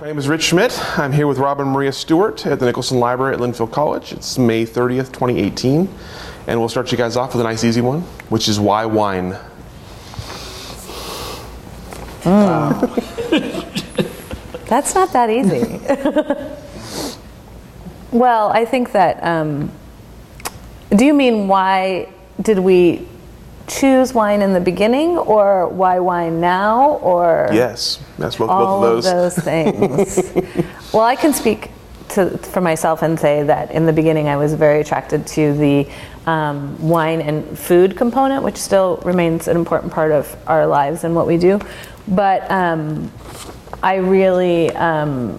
My name is Rich Schmidt. I'm here with Robin Maria Stuart at the Nicholson Library at Linfield College. It's May 30th, 2018. And we'll start you guys off with a nice easy one, which is why wine? That's not that easy. well, I think that. Um, do you mean why did we choose wine in the beginning, or why wine now, or Yes, that's both, all both of those. those things? well, I can speak to, for myself and say that in the beginning I was very attracted to the um, wine and food component, which still remains an important part of our lives and what we do. But um, I really um,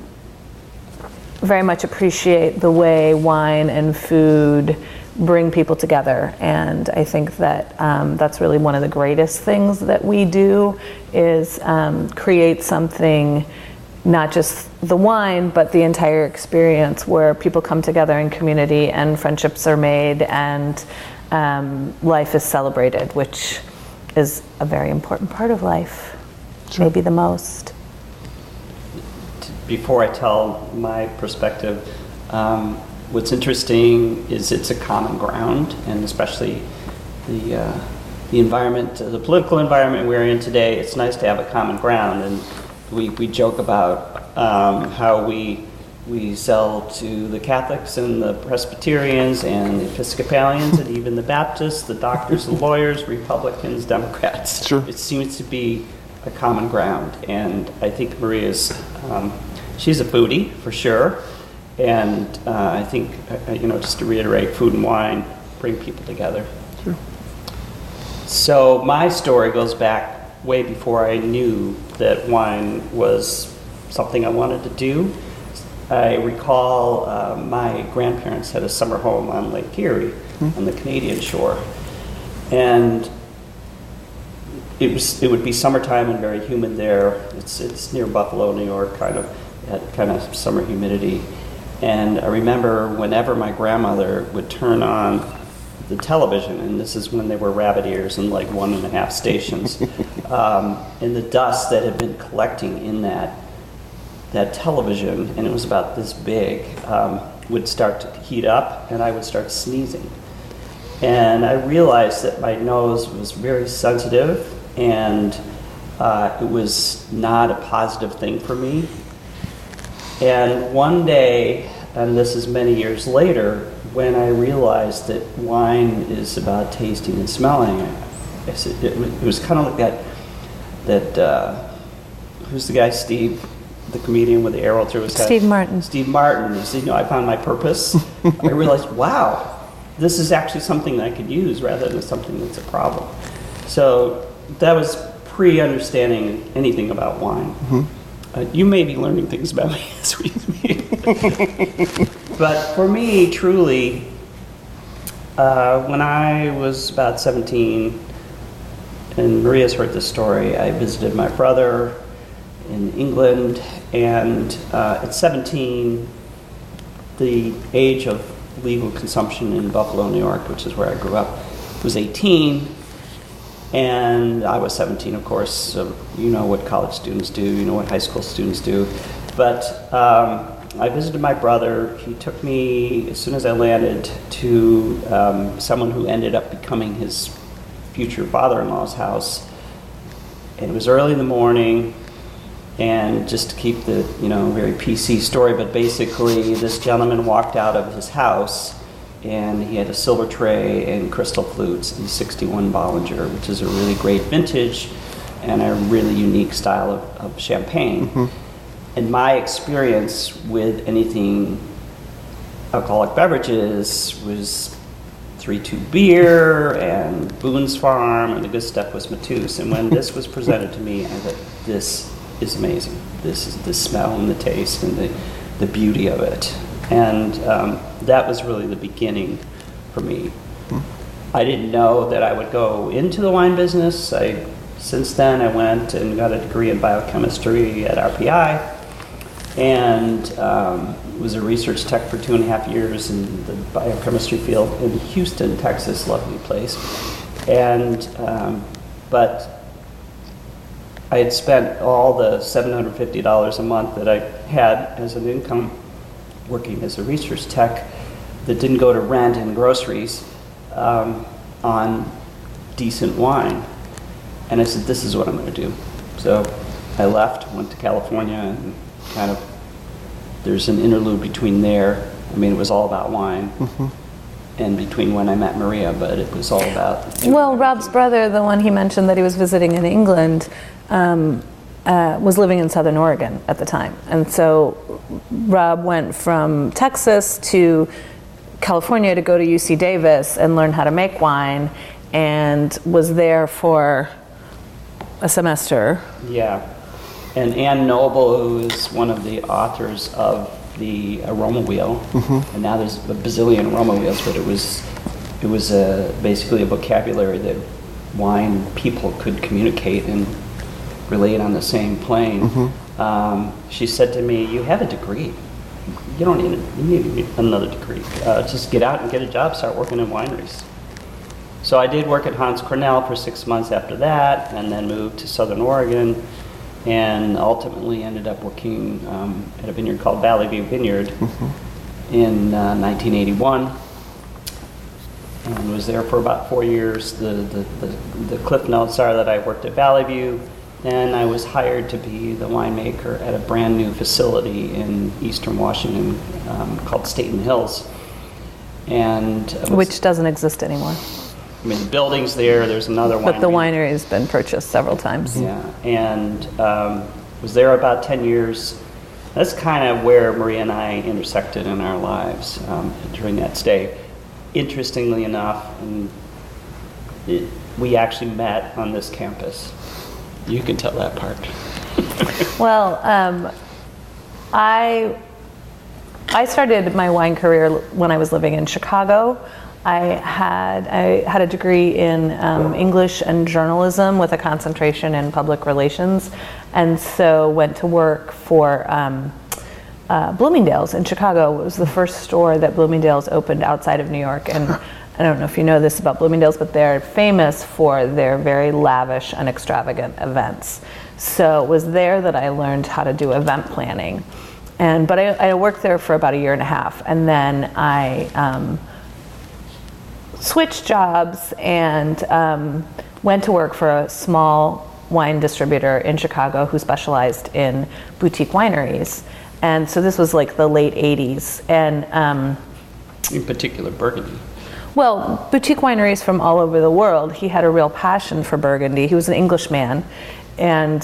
very much appreciate the way wine and food bring people together. And i think that um, that's really one of the greatest things that we do is um, create something not just the wine but the entire experience where people come together in community and friendships are made and um, life is celebrated which is a very important part of life maybe the most. Before I tell my perspective, um, what's interesting is it's a common ground, and especially the uh, the environment, the political environment we're in today. It's nice to have a common ground, and we, we joke about um, how we we sell to the Catholics and the Presbyterians and the Episcopalians and even the Baptists, the doctors, the lawyers, Republicans, Democrats. Sure. It seems to be a common ground, and I think Maria's um, she's a foodie for sure, and uh, I think uh, you know just to reiterate, food and wine bring people together. So my story goes back way before I knew that wine was something I wanted to do. I recall uh, my grandparents had a summer home on Lake Erie on the Canadian shore, and it was it would be summertime and very humid there. It's it's near Buffalo, New York, kind of had kind of summer humidity. And I remember whenever my grandmother would turn on the television, and this is when they were rabbit ears and like one and a half stations, um, and the dust that had been collecting in that that television, and it was about this big, um, would start to heat up, and I would start sneezing. And I realized that my nose was very sensitive, and uh, it was not a positive thing for me. And one day, and this is many years later, when I realized that wine is about tasting and smelling, I said, it, was, it was kind of like that. That uh, who's the guy? Steve, the comedian with the arrow through his head. Steve Martin. Steve Martin. Said, "You know, I found my purpose." I realized, wow, this is actually something that I could use rather than something that's a problem. So that was pre-understanding anything about wine. Uh, you may be learning things about me as we speak. but for me, truly, uh, when I was about 17, and Maria's heard this story, I visited my brother in England, and uh, at 17, the age of legal consumption in Buffalo, New York, which is where I grew up, was 18. And I was 17, of course. So you know what college students do, you know what high school students do. But um, I visited my brother. He took me, as soon as I landed, to um, someone who ended up becoming his future father in law's house. And it was early in the morning. And just to keep the, you know, very PC story, but basically, this gentleman walked out of his house and he had a silver tray and crystal flutes and 61 Bollinger, which is a really great vintage and a really unique style of, of champagne. And my experience with anything alcoholic beverages was 3-2 beer and Boone's Farm and the good stuff was Mateus. And when this was presented to me, I thought, this is amazing. This is the smell and the taste and the, the beauty of it. And um, that was really the beginning for me. I didn't know that I would go into the wine business. I, since then, I went and got a degree in biochemistry at RPI and um, was a research tech for two and a half years in the biochemistry field in Houston, Texas, lovely place. And, um, but I had spent all the $750 a month that I had as an income working as a research tech that didn't go to rent and groceries um, on decent wine. And I said, this is what I'm going to do. So I left, went to California, and kind of there's an interlude between there. I mean, it was all about wine. And between when I met Maria, but it was all about. Well, Rob's brother, the one he mentioned that he was visiting in England, um, uh, was living in Southern Oregon at the time. And so Rob went from Texas to California to go to UC Davis and learn how to make wine and was there for a semester. Yeah. And Ann Noble, who is one of the authors of the Aroma Wheel, and now there's a bazillion aroma wheels, but it was it was a, basically a vocabulary that wine people could communicate and relate on the same plane. Um, she said to me, "You have a degree. You don't need, a, you need another degree. Uh, just get out and get a job. Start working in wineries." So I did work at Hanns Kornell for six months after that, and then moved to Southern Oregon, and ultimately ended up working um, at a vineyard called Valley View Vineyard in uh, 1981, and was there for about four years. The, the, the, the cliff notes are that I worked at Valley View, then I was hired to be the winemaker at a brand new facility in eastern Washington um, called Staton Hills. And Which doesn't exist anymore. I mean, the building's there, there's another winery. But the winery has been purchased several times. Yeah, and um, was there about 10 years. That's kind of where Maria and I intersected in our lives um, during that stay. Interestingly enough, and it, we actually met on this campus. You can tell that part. Well, um, I I started my wine career when I was living in Chicago. I had I had a degree in um, English and journalism with a concentration in public relations, and so went to work for. Um, uh, Bloomingdale's in Chicago It was the first store that Bloomingdale's opened outside of New York, and I don't know if you know this about Bloomingdale's, but they're famous for their very lavish and extravagant events. So it was there that I learned how to do event planning, and but I, I worked there for about a year and a half, and then I. Um, switched jobs and um, went to work for a small wine distributor in Chicago who specialized in boutique wineries. And so this was like the late 80s. And um, In particular, Burgundy. Well, boutique wineries from all over the world. He had a real passion for Burgundy. He was an Englishman, and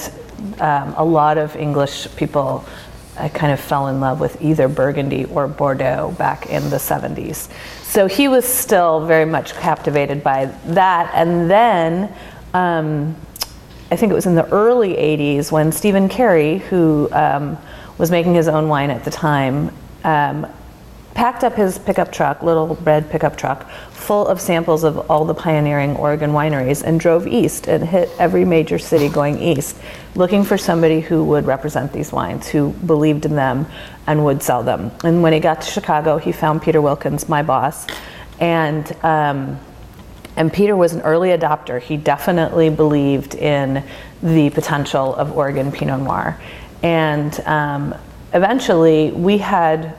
um, a lot of English people kind of fell in love with either Burgundy or Bordeaux back in the 70s. So he was still very much captivated by that. And then um, I think it was in the early 80s when Stephen Carey, who um, was making his own wine at the time, um, packed up his pickup truck, little red pickup truck, full of samples of all the pioneering Oregon wineries and drove east and hit every major city going east, looking for somebody who would represent these wines, who believed in them and would sell them. And when he got to Chicago, he found Peter Wilkins, my boss, and um, and Peter was an early adopter. He definitely believed in the potential of Oregon Pinot Noir. And um, eventually, we had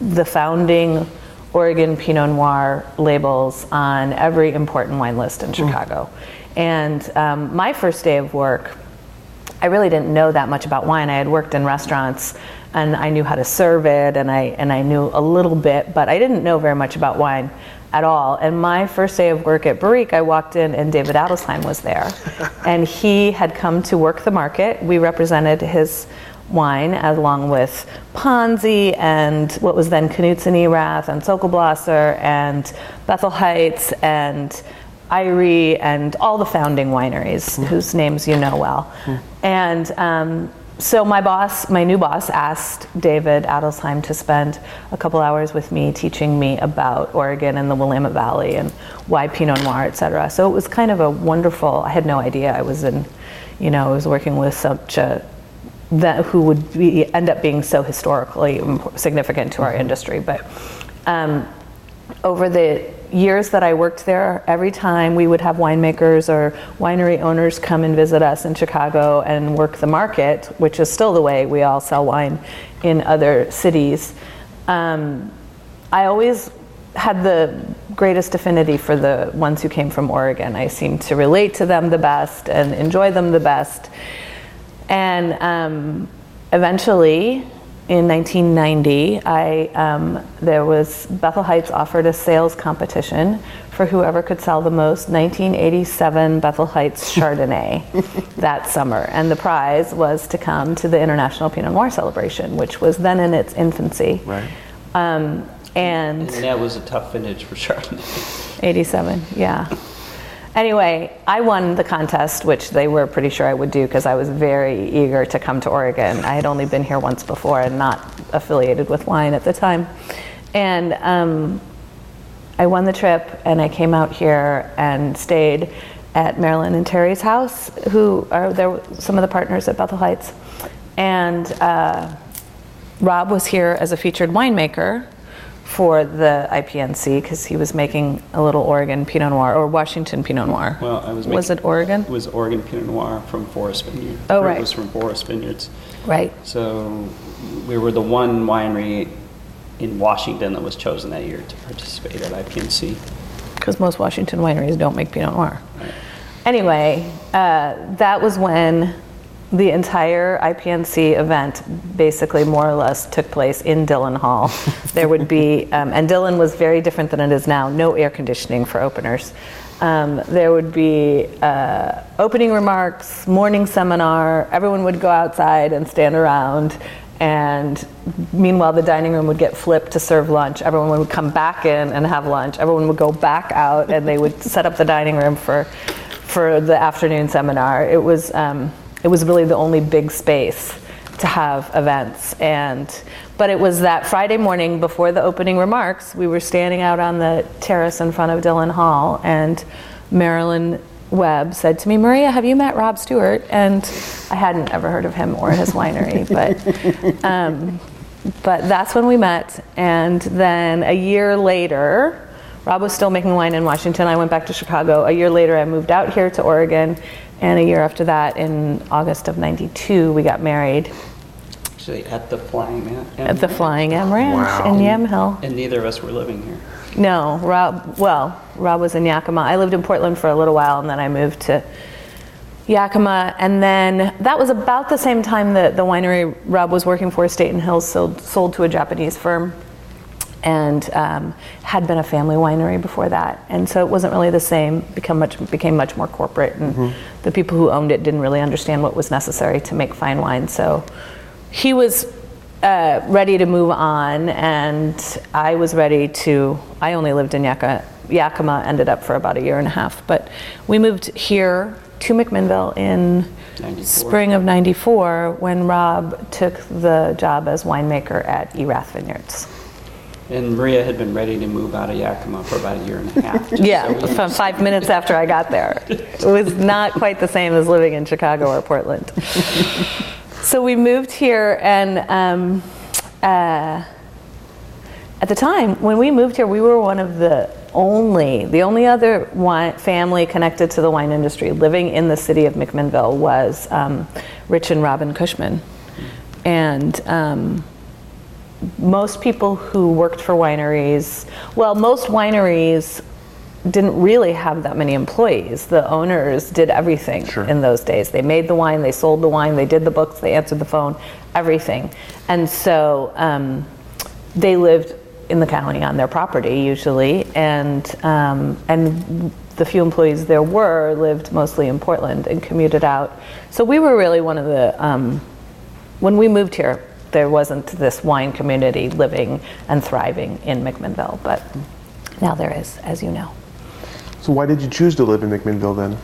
the founding Oregon Pinot Noir labels on every important wine list in Chicago. And um, my first day of work, I really didn't know that much about wine. I had worked in restaurants and I knew how to serve it and I, and I knew a little bit, but I didn't know very much about wine at all. And my first day of work at Barrique, I walked in and David Adelsheim was there. and he had come to work the market. We represented his wine along with Ponzi and what was then Knudsen Erath and Sokol Blosser and Bethel Heights and Eyrie and all the founding wineries whose names you know well. And um, so my boss, my new boss, asked David Adelsheim to spend a couple hours with me teaching me about Oregon and the Willamette Valley and why Pinot Noir, et cetera. So it was kind of a wonderful. I had no idea I was in, you know, I was working with such a that who would be, end up being so historically significant to our industry. But um, over the years that I worked there, every time we would have winemakers or winery owners come and visit us in Chicago and work the market, which is still the way we all sell wine in other cities, um, I always had the greatest affinity for the ones who came from Oregon. I seemed to relate to them the best and enjoy them the best. And um, eventually, in 1990, I, um, there was Bethel Heights offered a sales competition for whoever could sell the most 1987 Bethel Heights Chardonnay that summer, and the prize was to come to the International Pinot Noir celebration, which was then in its infancy. Right. Um, and And that was a tough vintage for Chardonnay. 87, yeah. Anyway, I won the contest, which they were pretty sure I would do because I was very eager to come to Oregon. I had only been here once before and not affiliated with wine at the time. And um, I won the trip and I came out here and stayed at Marilyn and Terry's house, who are there, some of the partners at Bethel Heights. And uh, Rob was here as a featured winemaker for the IPNC because he was making a little Oregon Pinot Noir or Washington Pinot Noir. Well, I was Making, Was it Oregon? It was Oregon Pinot Noir from Forest Vineyard. Oh, right. It was from Forest Vineyards. Right. So we were the one winery in Washington that was chosen that year to participate at IPNC. Because most Washington wineries don't make Pinot Noir. Right. Anyway, uh, that was when the entire IPNC event basically more or less took place in Dillin Hall. There would be, um, and Dillin was very different than it is now, no air conditioning for openers. Um, there would be uh, opening remarks, morning seminar, everyone would go outside and stand around. And meanwhile, the dining room would get flipped to serve lunch. Everyone would come back in and have lunch. Everyone would go back out and they would set up the dining room for, for the afternoon seminar. It was, um, it was really the only big space to have events. And, but it was that Friday morning before the opening remarks, we were standing out on the terrace in front of Dillin Hall, and Marilyn Webb said to me, Maria, have you met Rob Stuart? And I hadn't ever heard of him or his winery, but, um, but that's when we met. And then a year later, Rob was still making wine in Washington. I went back to Chicago. A year later, I moved out here to Oregon. And a year after that, in August of 92, we got married Actually, at the Flying M. at the Flying M Ranch in Yamhill. And neither of us were living here. No, Rob, well, Rob was in Yakima. I lived in Portland for a little while and then I moved to Yakima. And then that was about the same time that the winery Rob was working for, Staton Hills, sold, sold to a Japanese firm and um, had been a family winery before that. And so it wasn't really the same, become much, became much more corporate. And the people who owned it didn't really understand what was necessary to make fine wine. So he was uh, ready to move on, and I was ready to. I only lived in Yakima, Yakima, ended up for about a year and a half, but we moved here to McMinnville in 94. spring of 94 when Rob took the job as winemaker at Erath Vineyards. And Maria had been ready to move out of Yakima for about a year and a half. just Yeah, so we- from five minutes after I got there. It was not quite the same as living in Chicago or Portland. So we moved here, and um, uh, at the time when we moved here, we were one of the only, the only other wine, family connected to the wine industry living in the city of McMinnville was um, Rich and Robin Cushman, and. Um, most people who worked for wineries, well, most wineries didn't really have that many employees. The owners did everything Sure. in those days. They made the wine, they sold the wine, they did the books, they answered the phone, everything. And so um, they lived in the county on their property usually, and um, and the few employees there were lived mostly in Portland and commuted out. So we were really one of the um, when we moved here, there wasn't this wine community living and thriving in McMinnville, but now there is, as you know. So why did you choose to live in McMinnville then?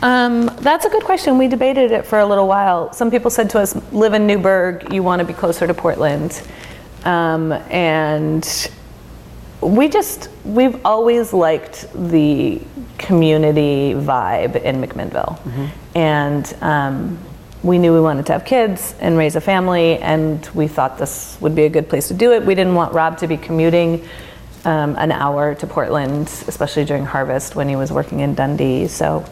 Um, that's a good question. We debated it for a little while. Some people said to us, live in Newberg, you want to be closer to Portland. Um, and we just, we've always liked the community vibe in McMinnville. And um, we knew we wanted to have kids and raise a family, and we thought this would be a good place to do it. We didn't want Rob to be commuting um, an hour to Portland, especially during harvest when he was working in Dundee. So,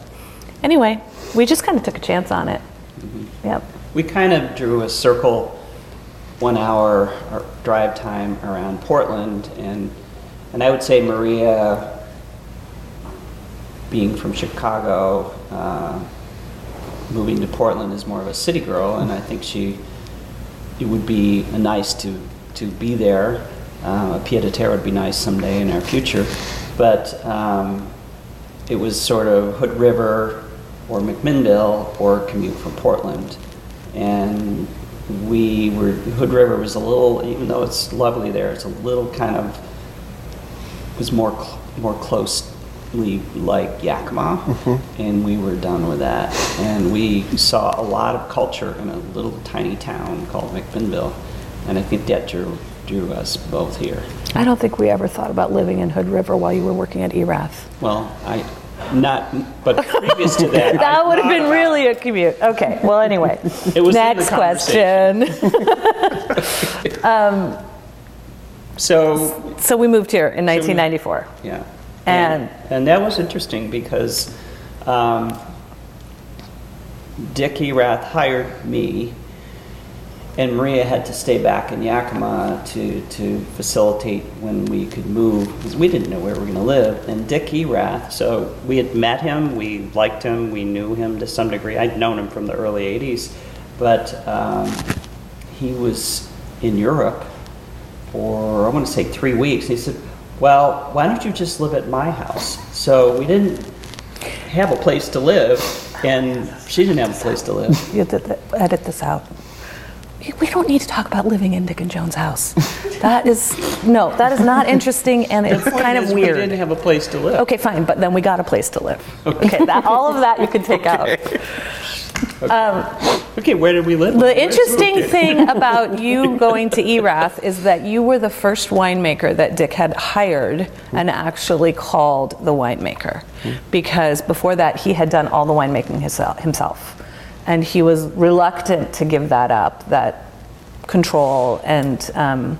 anyway, we just kind of took a chance on it. Yep. We kind of drew a circle, one hour drive time around Portland, and and I would say Maria, being from Chicago, uh, moving to Portland is more of a city girl, and I think she it would be nice to to be there. Uh, a pied a terre would be nice someday in our future, but um, it was sort of Hood River or McMinnville or commute from Portland. And we were, Hood River was a little, even though it's lovely there, it's a little kind of, was more, cl- more closely like Yakima. Mm-hmm. And we were done with that. And we saw a lot of culture in a little tiny town called McMinnville. And I think that drew, drew us both here. I don't think we ever thought about living in Hood River while you were working at E Erath. Well, I, not, but previous to that. I That would have been about- really a commute. Okay, well, anyway. It was Next question. Um, so, so we moved here in 1994. yeah. And- And that was interesting because um, Erath hired me, and Maria had to stay back in Yakima to, to facilitate when we could move, because we didn't know where we were going to live. And Dick Erath, so we had met him, we liked him, we knew him to some degree. I'd known him from the early 80s, but um, he was in Europe for, I want to say, three weeks. He said, Well, why don't you just live at my house? So we didn't have a place to live, and she didn't have a place to live. You did the, edit this out. We don't need to talk about living in Dick and Joan's house. That is, no, that is not interesting and it's kind of Is We didn't have a place to live. Okay, fine, but then we got a place to live. Okay, that, all of that you can take out. Um, Okay, where did we live? The interesting thing about you going to Erath is that you were the first winemaker that Dick had hired and actually called the winemaker. Because before that, he had done all the winemaking himself. And he was reluctant to give that up, that control, and um,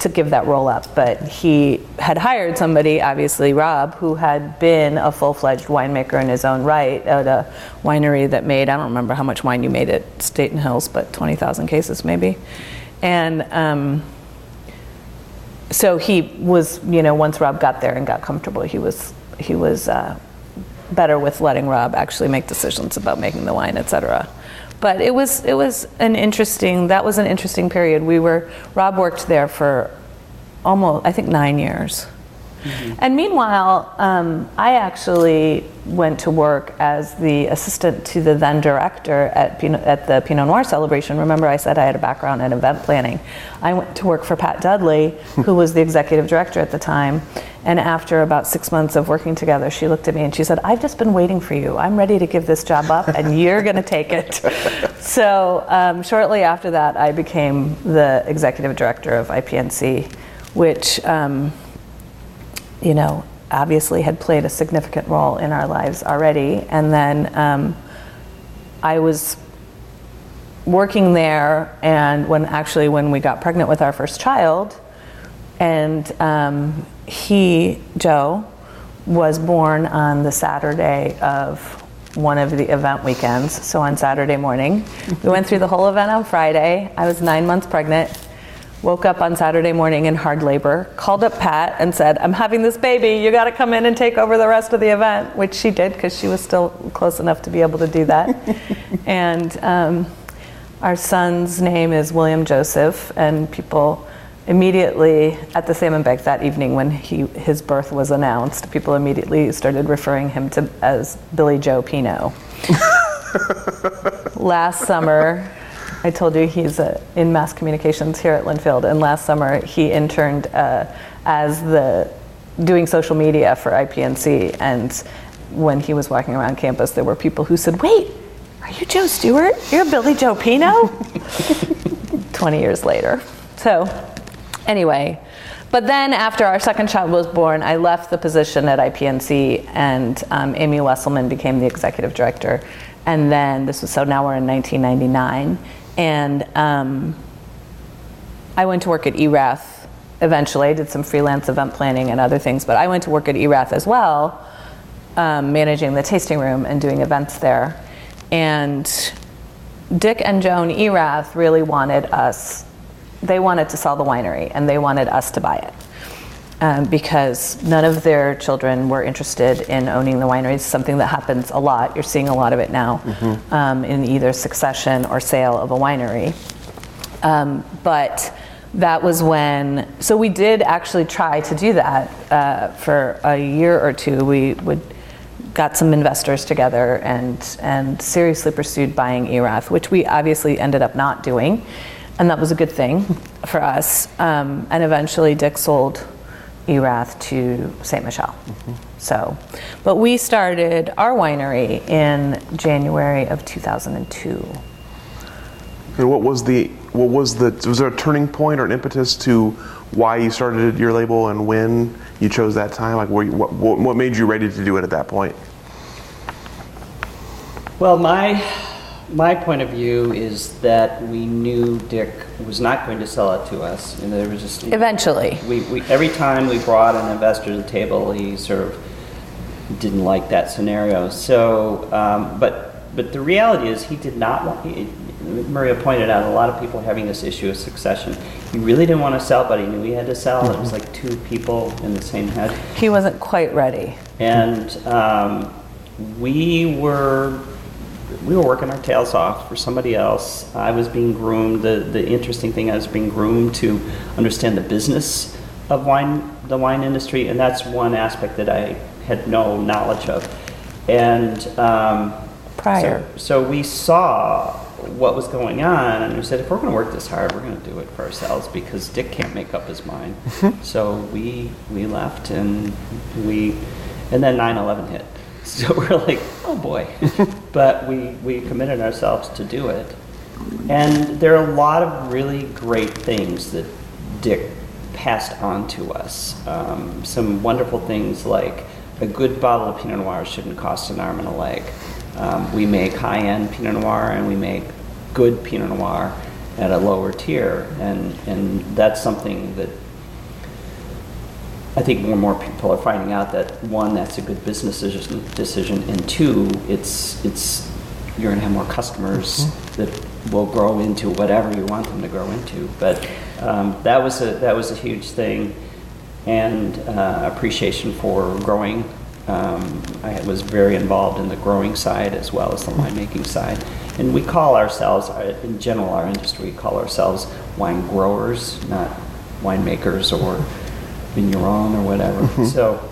to give that role up. But he had hired somebody, obviously Rob, who had been a full fledged winemaker in his own right at a winery that made, I don't remember how much wine you made at Staton Hills, but 20,000 cases maybe. And um, so he was, you know, once Rob got there and got comfortable, he was, he was uh, better with letting Rob actually make decisions about making the wine, et cetera. But it was it was an interesting that was an interesting period. We were Rob worked there for almost I think nine years. And meanwhile, um, I actually went to work as the assistant to the then director at, Pinot, at the Pinot Noir celebration. Remember, I said I had a background in event planning. I went to work for Pat Dudley, who was the executive director at the time. And after about six months of working together, she looked at me and she said, I've just been waiting for you. I'm ready to give this job up, and you're going to take it. so, um, shortly after that, I became the executive director of IPNC, which um, you know, obviously had played a significant role in our lives already. And then um, I was working there, and when actually when we got pregnant with our first child, and um, he, Joe, was born on the Saturday of one of the event weekends. So on Saturday morning, we went through the whole event on Friday. I was nine months pregnant. Woke up on Saturday morning in hard labor, called up Pat and said, I'm having this baby, you gotta come in and take over the rest of the event, which she did because she was still close enough to be able to do that. and um, our son's name is William Joseph, and people immediately at the Salmon Bake that evening when he, his birth was announced, people immediately started referring him to as Billy Joe Pino. last summer, I told you he's uh, in mass communications here at Linfield, and last summer he interned uh, as the doing social media for IPNC, and when he was walking around campus, there were people who said, Wait, are you Joe Stuart? You're Billy Joe Pino? 20 years later. So, anyway, but then after our second child was born, I left the position at IPNC and um, Amy Wesselman became the executive director. And then this was, so now we're in 1999. And um, I went to work at Erath eventually. I did some freelance event planning and other things, but I went to work at Erath as well, um, managing the tasting room and doing events there. And Dick and Joan Erath really wanted us, they wanted to sell the winery and they wanted us to buy it. Um, because none of their children were interested in owning the winery. It's something that happens a lot. You're seeing a lot of it now um, in either succession or sale of a winery. Um, but that was when, so we did actually try to do that uh, for a year or two. We would got some investors together and and seriously pursued buying Erath, which we obviously ended up not doing, and that was a good thing for us. Um, and eventually, Dick sold Erath to Ste. Michelle. So, but we started our winery in January of 2002. And what was the what was the was there a turning point or an impetus to why you started your label and when you chose that time? Like, were you, what, what what made you ready to do it at that point? Well, my my point of view is that we knew Dick was not going to sell it to us, and there was just Eventually. We, we every time we brought an investor to the table, he sort of didn't like that scenario. So, um, but but the reality is, he did not want. He, Maria pointed out a lot of people having this issue of succession. He really didn't want to sell, but he knew he had to sell. It was like two people in the same head. He wasn't quite ready. And um, we were we were working our tails off for somebody else. I was being groomed. The the interesting thing, I was being groomed to understand the business of wine, the wine industry, and that's one aspect that I had no knowledge of. And um, Prior. so, so we saw what was going on, and we said, if we're going to work this hard, we're going to do it for ourselves because Dick can't make up his mind. so we we left, and we, and then 9/11 hit. So we're like, oh boy, but we we committed ourselves to do it, and there are a lot of really great things that Dick passed on to us. Um, some wonderful things like a good bottle of Pinot Noir shouldn't cost an arm and a leg. Um, we make high-end Pinot Noir and we make good Pinot Noir at a lower tier, and and that's something that I think more and more people are finding out that one, that's a good business decision, decision and two, it's it's you're going to have more customers that will grow into whatever you want them to grow into. But um, that was a that was a huge thing, and uh, appreciation for growing. Um, I was very involved in the growing side as well as the winemaking side, and we call ourselves, uh, in general, our industry, we call ourselves wine growers, not winemakers or vigneron or whatever. Mm-hmm. So,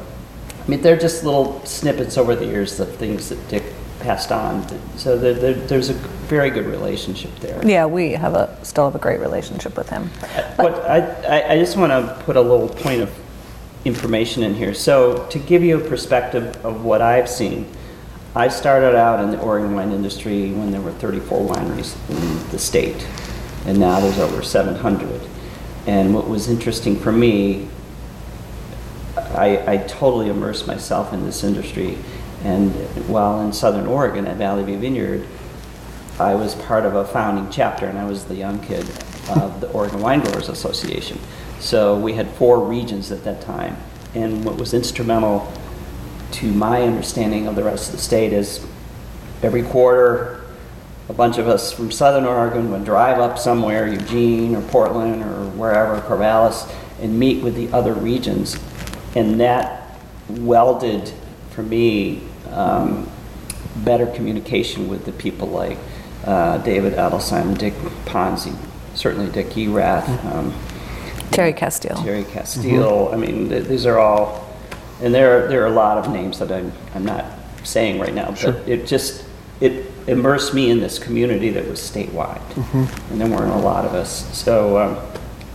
I mean, they're just little snippets over the years of things that Dick passed on. So there, there, there's a very good relationship there. Yeah, we have a still have a great relationship with him. But I, I, I just want to put a little point of information in here. So to give you a perspective of what I've seen, I started out in the Oregon wine industry when there were 34 wineries in the state, and now there's over 700. And what was interesting for me, I, I totally immersed myself in this industry. And while in Southern Oregon at Valley View Vineyard, I was part of a founding chapter, and I was the young kid of the Oregon Wine Growers Association. So we had four regions at that time. And what was instrumental to my understanding of the rest of the state is every quarter, a bunch of us from Southern Oregon would drive up somewhere, Eugene or Portland or wherever, Corvallis, and meet with the other regions. And that welded, for me, um, better communication with the people like uh, David Adelsheim, Dick Ponzi, certainly Dick Erath, um, Terry Casteel. Terry Casteel. I mean, th- these are all, and there are, there are a lot of names that I'm, I'm not saying right now, but it just, it immersed me in this community that was statewide. And there weren't a lot of us. So um,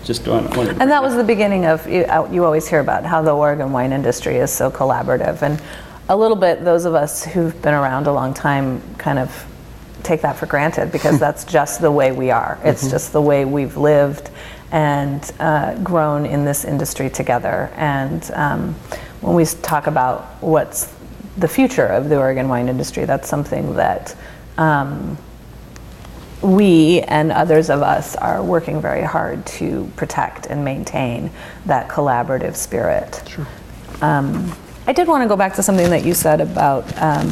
just wanted wanted to And that was the beginning of, you uh, you always hear about how the Oregon wine industry is so collaborative. And a little bit, those of us who've been around a long time kind of take that for granted because that's just the way we are. It's just the way we've lived and uh, grown in this industry together. And um, when we talk about what's the future of the Oregon wine industry, that's something that um, we and others of us are working very hard to protect and maintain that collaborative spirit. Sure. Um, I did want to go back to something that you said about um,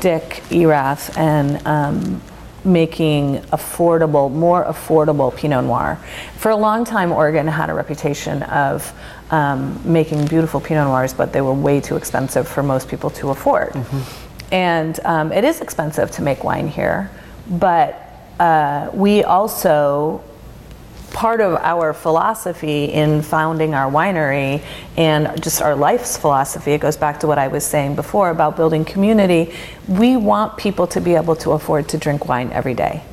Dick Erath and um, making affordable, more affordable Pinot Noir. For a long time, Oregon had a reputation of um, making beautiful Pinot Noirs, but they were way too expensive for most people to afford. Mm-hmm. And um, it is expensive to make wine here, but uh, we also part of our philosophy in founding our winery and just our life's philosophy, it goes back to what I was saying before about building community. We want people to be able to afford to drink wine every day.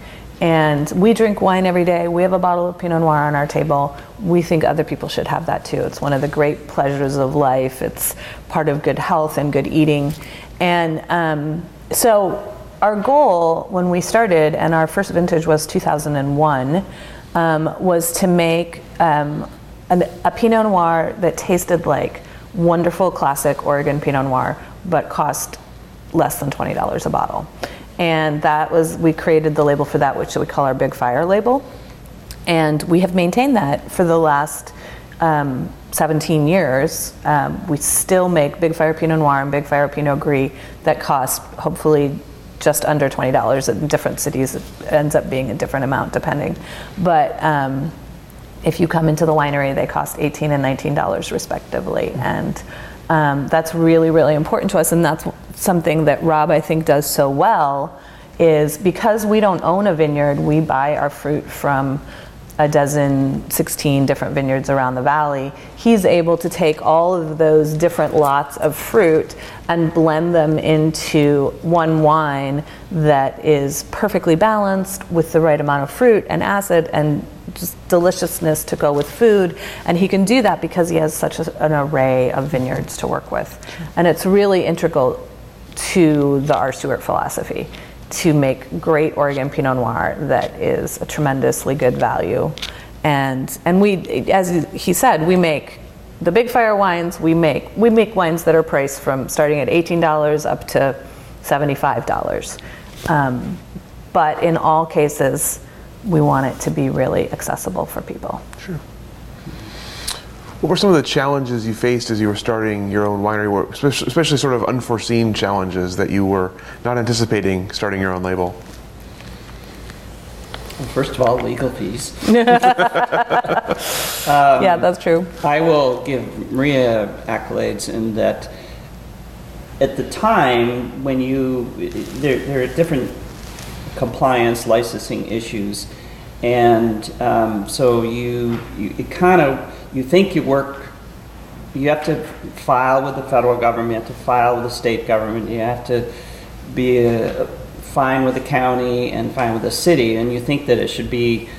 And we drink wine every day. We have a bottle of Pinot Noir on our table. We think other people should have that too. It's one of the great pleasures of life. It's part of good health and good eating. And um, so, our goal when we started, and our first vintage was 2001, um, was to make um, an, a Pinot Noir that tasted like wonderful classic Oregon Pinot Noir, but cost less than $20 a bottle. And that was, we created the label for that, which we call our Big Fire label. And we have maintained that for the last um, 17 years. Um, we still make Big Fire Pinot Noir and Big Fire Pinot Gris that cost hopefully just under $20 in different cities. It ends up being a different amount depending. But um, if you come into the winery, they cost 18 and $19 respectively. And um, that's really, really important to us. And that's something that Rob, I think, does so well is because we don't own a vineyard, we buy our fruit from a dozen, 16 different vineyards around the valley, he's able to take all of those different lots of fruit and blend them into one wine that is perfectly balanced with the right amount of fruit and acid and just deliciousness to go with food. And he can do that because he has such a, an array of vineyards to work with. And it's really integral to the R. Stuart philosophy to make great Oregon Pinot Noir that is a tremendously good value. And, and we, as he said, we make the big fire wines, we make, we make wines that are priced from starting at $18 up to $75. Um, but in all cases, we want it to be really accessible for people. Sure. What were some of the challenges you faced as you were starting your own winery, work, especially sort of unforeseen challenges that you were not anticipating starting your own label? Well, first of all, legal fees. um, yeah, that's true. I will give Maria accolades in that at the time when you, there, there are different compliance licensing issues, and um, so you, you it kind of you think you work, you have to file with the federal government, you have to file with the state government, you have to be a, fine with the county and fine with the city, and you think that it should be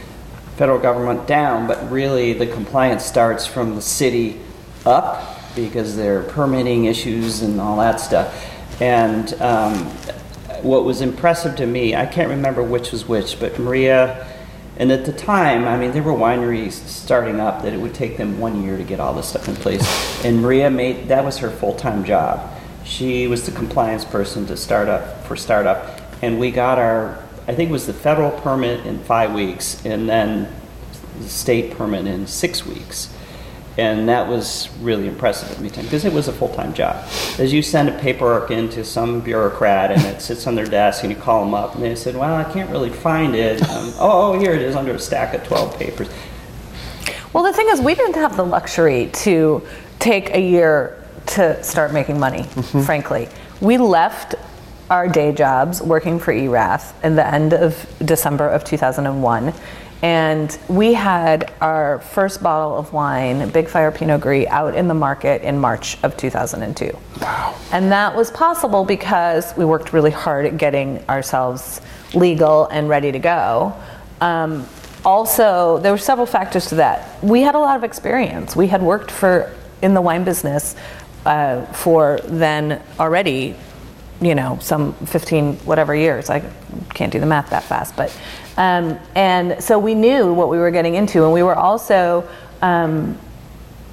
federal government down, but really the compliance starts from the city up because there are permitting issues and all that stuff. And um, what was impressive to me, I can't remember which was which, but Maria and at the time, I mean, there were wineries starting up that it would take them one year to get all this stuff in place. And Maria made that was her full time job. She was the compliance person to start up for startup, and we got our I think it was the federal permit in five weeks, and then the state permit in six weeks and that was really impressive at me because it was a full-time job. As you send a paperwork into some bureaucrat and it sits on their desk and you call them up and they said well i can't really find it. Um, oh, oh here it is under a stack of 12 papers. Well the thing is we didn't have the luxury to take a year to start making money mm-hmm. frankly. We left our day jobs working for erath in the end of december of 2001 and we had our first bottle of wine, Big Fire Pinot Gris, out in the market in March of 2002. Wow. And that was possible because we worked really hard at getting ourselves legal and ready to go. Um, also, there were several factors to that. We had a lot of experience. We had worked for in the wine business uh, for then already, you know, some 15 whatever years. I can't do the math that fast, but um, and so we knew what we were getting into, and we were also um,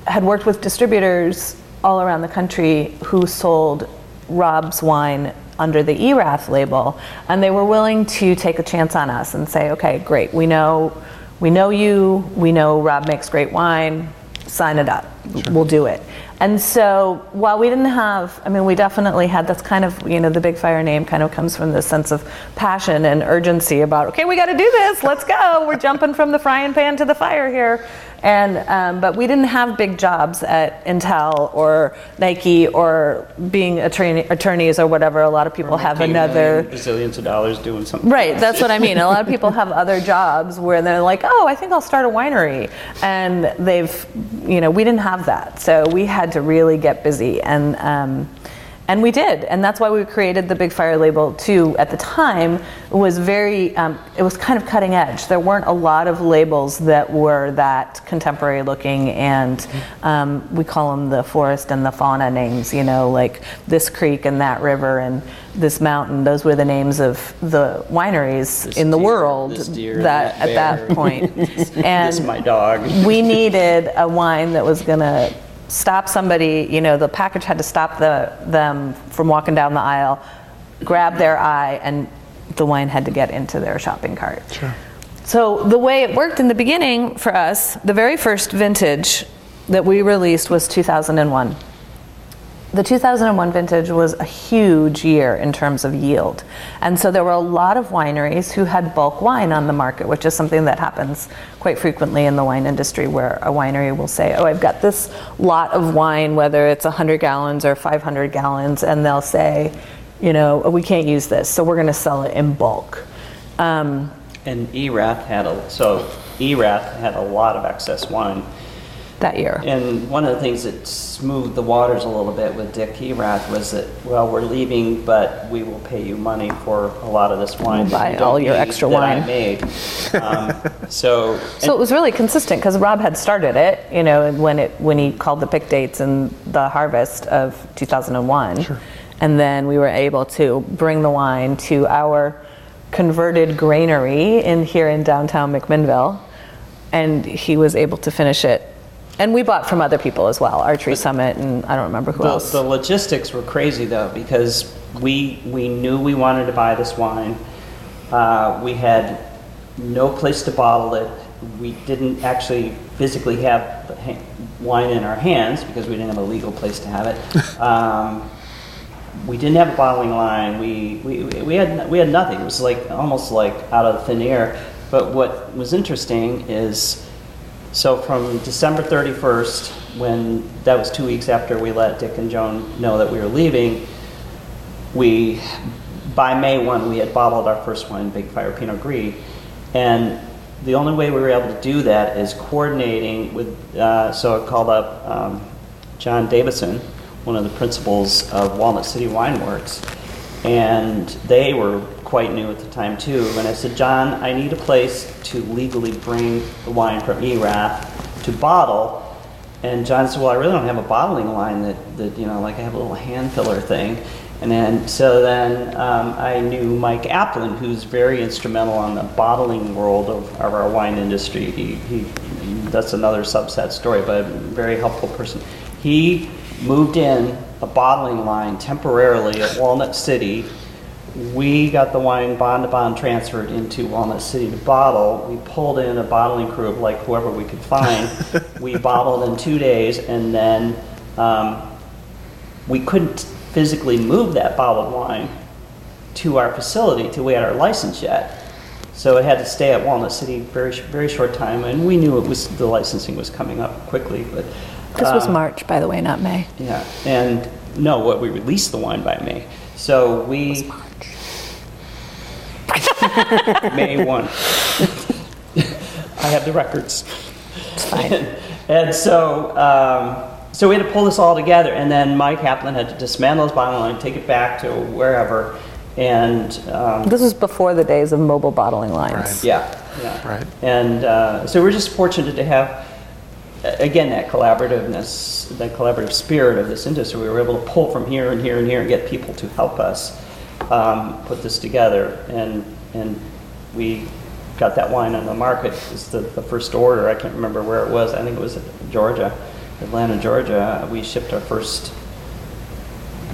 had worked with distributors all around the country who sold Rob's wine under the Erath label, and they were willing to take a chance on us and say, "Okay, great, we know, we know you, we know Rob makes great wine. Sign it up, we'll do it." And so, while we didn't have, I mean, we definitely had. That's kind of, you know, the Big Fire name kind of comes from this sense of passion and urgency about, okay, we got to do this. Let's go. We're jumping from the frying pan to the fire here. And um, but we didn't have big jobs at Intel or Nike or being attorney, attorneys or whatever. A lot of people have another. Bazillions of dollars doing something. Right, that's what I mean. A lot of people have other jobs where they're like, "Oh, I think I'll start a winery," and they've, you know, we didn't have that, so we had to really get busy, and um, and we did, and that's why we created the Big Fire label too. At the time, it was very, um, it was kind of cutting edge. There weren't a lot of labels that were that contemporary looking, and um, we call them the forest and the fauna names. You know, like this creek and that river and this mountain. Those were the names of the wineries This in the deer, world that that at that point. And my dog. we needed a wine that was going to stop somebody, you know, the package had to stop the, them from walking down the aisle, grab their eye, and the wine had to get into their shopping cart. Sure. So the way it worked in the beginning for us, the very first vintage that we released was 2001. The 2001 vintage was a huge year in terms of yield. And so there were a lot of wineries who had bulk wine on the market, which is something that happens quite frequently in the wine industry where a winery will say, Oh, I've got this lot of wine, whether it's 100 gallons or 500 gallons, and they'll say, You know, "Oh, we can't use this, so we're going to sell it in bulk. Um, And Erath had a, so Erath had a lot of excess wine. That year. And one of the things that smoothed the waters a little bit with Dick Erath was that, well, we're leaving, but we will pay you money for a lot of this wine. We'll buy you all your need extra that I wine. made. Um, So. So it was really consistent because Rob had started it, you know, when it when he called the pick dates in the harvest of 2001, and then we were able to bring the wine to our converted granary in here in downtown McMinnville, and he was able to finish it. And we bought from other people as well, Archery Summit, and I don't remember who The, else. the logistics were crazy though, because we, we knew we wanted to buy this wine. Uh, we had no place to bottle it. We didn't actually physically have the ha- wine in our hands because we didn't have a legal place to have it. Um, we didn't have a bottling line. We, we, we, had, we had nothing. It was like almost like out of thin air. But what was interesting is so from December 31st, when that was two weeks after we let Dick and Joan know that we were leaving, we, by May 1, we had bottled our first wine, Big Fire Pinot Gris. And the only way we were able to do that is coordinating with, uh, so I called up um, John Davison, one of the principals of Walnut City Wine Works, and they were quite new at the time too. And I said, John, I need a place to legally bring the wine from Erath to bottle. And John said, Well, I really don't have a bottling line that, that you know, like I have a little hand filler thing. And then, so then um, I knew Mike Applin, who's very instrumental on the bottling world of, of our wine industry. He, he, that's another subset story, but a very helpful person. He moved in a bottling line temporarily at Walnut City. We got the wine bond to bond transferred into Walnut City to bottle. We pulled in a bottling crew of like whoever we could find. we bottled in two days, and then um, we couldn't physically move that bottled wine to our facility till we had our license yet. So it had to stay at Walnut City very very short time, and we knew it was the licensing was coming up quickly. But this was um, March, by the way, not May. yeah, and no, what we released the wine by May. So we May one. I have the records. It's fine. And so, um, so we had to pull this all together, and then Mike Kaplan had to dismantle his bottle line, take it back to wherever, and um, this was before the days of mobile bottling lines. Right. yeah, yeah. Right. And uh, so we're just fortunate to have again, that collaborativeness, that collaborative spirit of this industry, we were able to pull from here and here and here and get people to help us um, put this together. And, and we got that wine on the market. It's the, the first order. I can't remember where it was. I think it was Georgia, Atlanta, Georgia. We shipped our first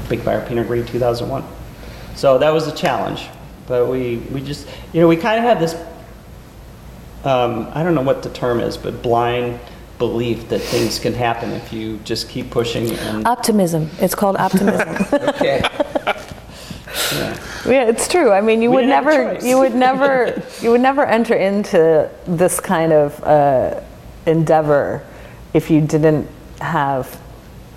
Big Fire Pinot Gris 2001. So that was a challenge. But we, we just, you know, we kind of had this um, I don't know what the term is, but blind belief that things can happen if you just keep pushing and Optimism. It's called optimism. okay. Yeah. It's true. I mean, you We would didn't have a never, you would never, you would never enter into this kind of uh, endeavor if you didn't have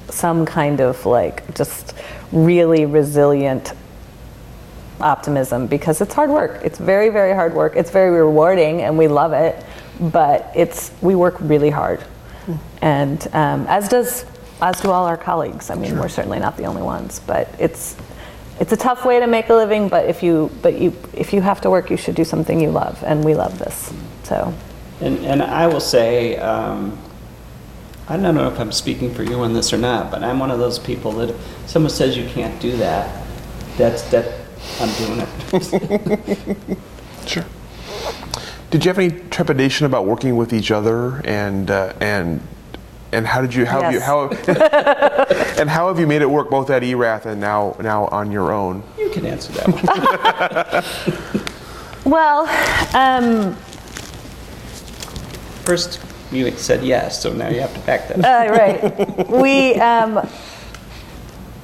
some kind of like just really resilient optimism because it's hard work. It's very, very hard work. It's very rewarding and we love it, but it's we work really hard, and um, as does as do all our colleagues. I mean, we're certainly not the only ones, but it's it's a tough way to make a living. But if you but you if you have to work, you should do something you love, and we love this. So And, and I will say, um, I don't know if I'm speaking for you on this or not, but I'm one of those people that if someone says you can't do that, that's, that, I'm doing it. Sure. Did you have any trepidation about working with each other, and uh, and and how did you how have you how and how have you made it work both at ERATH and now now on your own? You can answer that one. well, um, First, you said yes, so now you have to back that up. Uh, right. we um,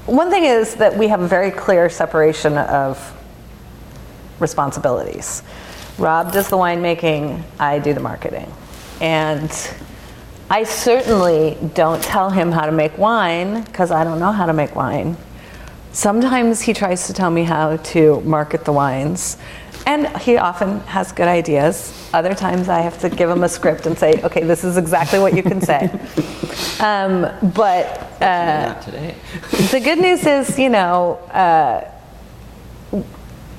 one thing is that we have a very clear separation of responsibilities. Rob does the winemaking, I do the marketing, and I certainly don't tell him how to make wine because I don't know how to make wine. Sometimes he tries to tell me how to market the wines, and he often has good ideas. Other times I have to give him a script and say, okay, this is exactly what you can say. um, but uh, today. the good news is, you know, uh,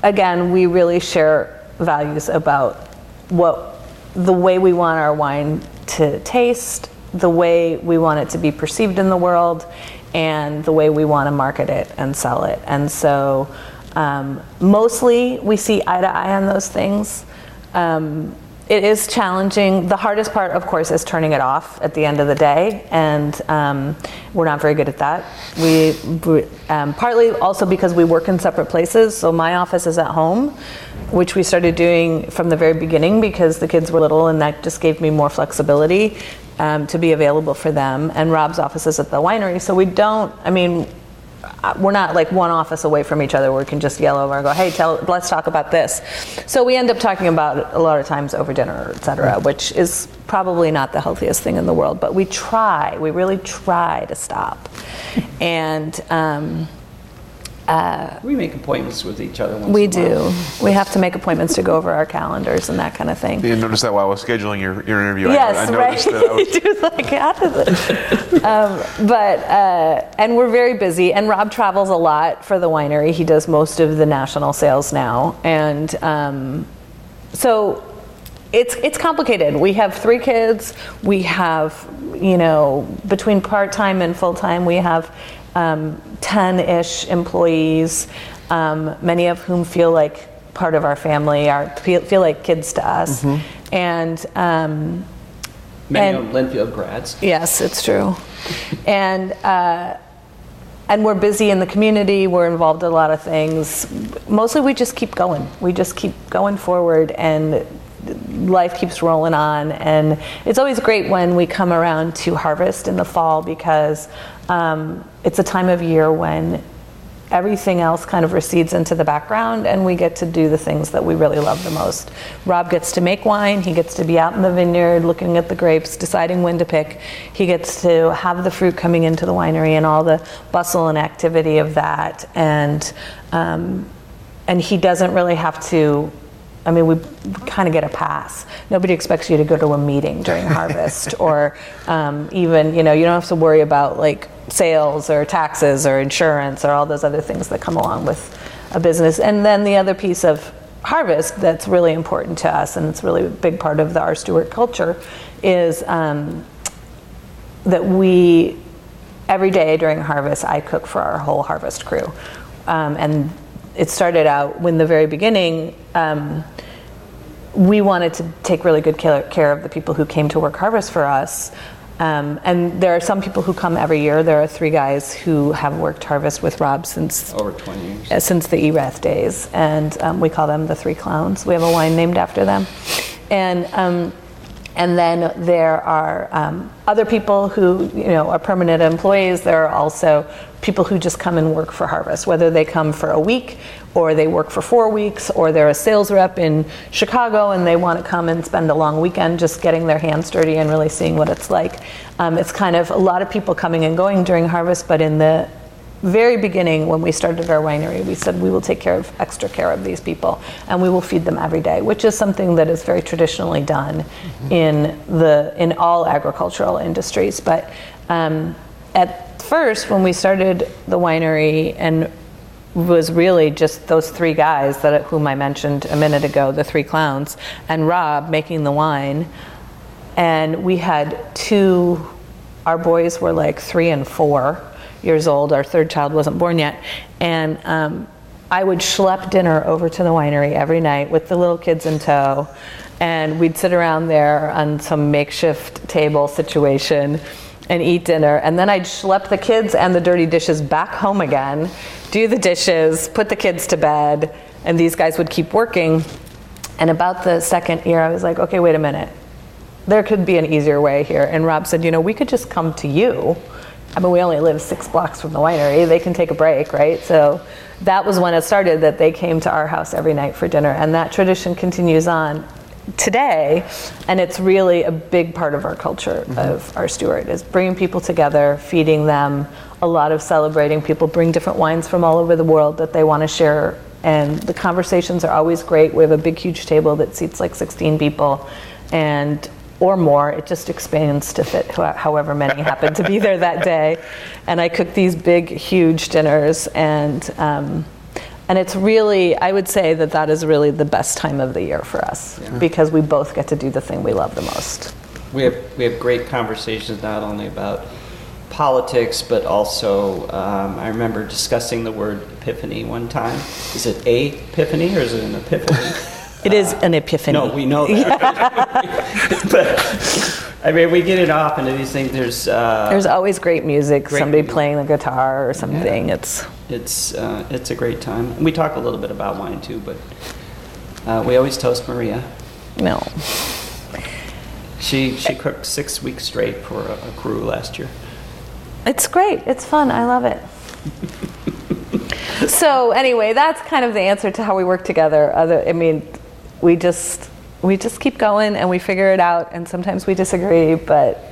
again, we really share values about what the way we want our wine to taste, the way we want it to be perceived in the world, and the way we want to market it and sell it. And so, um, mostly we see eye to eye on those things. Um, it is challenging. The hardest part, of course, is turning it off at the end of the day, and um, we're not very good at that. We we- um, partly also because we work in separate places. So my office is at home, which we started doing from the very beginning because the kids were little, and that just gave me more flexibility um, to be available for them. And Rob's office is at the winery, so we don't. I mean, we're not like one office away from each other where we can just yell over and go, hey, tell, let's talk about this. So we end up talking about it a lot of times over dinner, et cetera, which is probably not the healthiest thing in the world, but we try, we really try to stop. And um, We make appointments with each other once we in a while. do. We have to make appointments to go over our calendars and that kind of thing. You noticed that while I was scheduling your, your interview. I- Yes, I, right. noticed that. I was, She was like, how does it? um, but uh, and we're very busy. And Rob travels a lot for the winery. He does most of the national sales now, and um, so it's it's complicated. We have three kids. We have you know between part time and full time, we have ten ish employees, um, many of whom feel like part of our family, are feel, feel like kids to us, and. Um, Many and- Linfield grads. Yes, it's true. And uh, and we're busy in the community. We're involved in a lot of things. Mostly, we just keep going. We just keep going forward, and life keeps rolling on. And it's always great when we come around to harvest in the fall because um, it's a time of year when everything else kind of recedes into the background and we get to do the things that we really love the most. Rob gets to make wine, he gets to be out in the vineyard looking at the grapes, deciding when to pick. He gets to have the fruit coming into the winery and all the bustle and activity of that. And um, and he doesn't really have to I mean, we kind of get a pass. Nobody expects you to go to a meeting during harvest, or um, even, you know, you don't have to worry about like sales or taxes or insurance or all those other things that come along with a business. And then the other piece of harvest that's really important to us, and it's really a big part of the R. Stuart culture, is um, that we every day during harvest I cook for our whole harvest crew, um, and it started out when the very beginning. Um, we wanted to take really good care, of the people who came to work harvest for us. Um, and there are some people who come every year. There are three guys who have worked harvest with Rob since Over 20 years. uh, since the Erath days, and um, we call them the Three Clowns. We have a wine named after them, and um, and then there are um, other people who you know are permanent employees. There are also people who just come and work for Harvest, whether they come for a week or they work for four weeks, or they're a sales rep in Chicago and they want to come and spend a long weekend just getting their hands dirty and really seeing what it's like. Um, it's kind of a lot of people coming and going during harvest, but in the very beginning when we started our winery we said we will take care of extra care of these people and we will feed them every day which is something that is very traditionally done in the in all agricultural industries but um, at first when we started the winery and was really just those three guys that whom I mentioned a minute ago, the three clowns, and Rob making the wine. And we had two, our boys were like three and four years old. Our third child wasn't born yet. And um, I would schlep dinner over to the winery every night with the little kids in tow. And we'd sit around there on some makeshift table situation and eat dinner. And then I'd schlep the kids and the dirty dishes back home again, do the dishes, put the kids to bed, and these guys would keep working. And about the second year, I was like, okay, wait a minute. There could be an easier way here. And Rob said, you know, we could just come to you. I mean, we only live six blocks from the winery. They can take a break, right? So that was when it started that they came to our house every night for dinner. And that tradition continues on today and it's really a big part of our culture mm-hmm. of R. Stuart is bringing people together feeding them a lot of celebrating people bring different wines from all over the world that they want to share and the conversations are always great we have a big huge table that seats like 16 people and or more it just expands to fit however many happen to be there that day and i cook these big huge dinners and um, and it's really, I would say that that is really the best time of the year for us because we both get to do the thing we love the most. We have, we have great conversations not only about politics, but also, um, I remember discussing the word epiphany one time. Is it a epiphany or is it an epiphany? It is an epiphany. No, we know that. but, I mean, we get it off into these things. There's, uh, There's always great music, Great somebody music. playing the guitar or something. It's it's, uh, it's a great time. We talk a little bit about wine too, but uh, we always toast Maria. no. She, she cooked six weeks straight for a, a crew last year. It's great. It's fun. I love it. so anyway, that's kind of the answer to how we work together. Other, I mean, we just we just keep going and we figure it out. And sometimes we disagree, but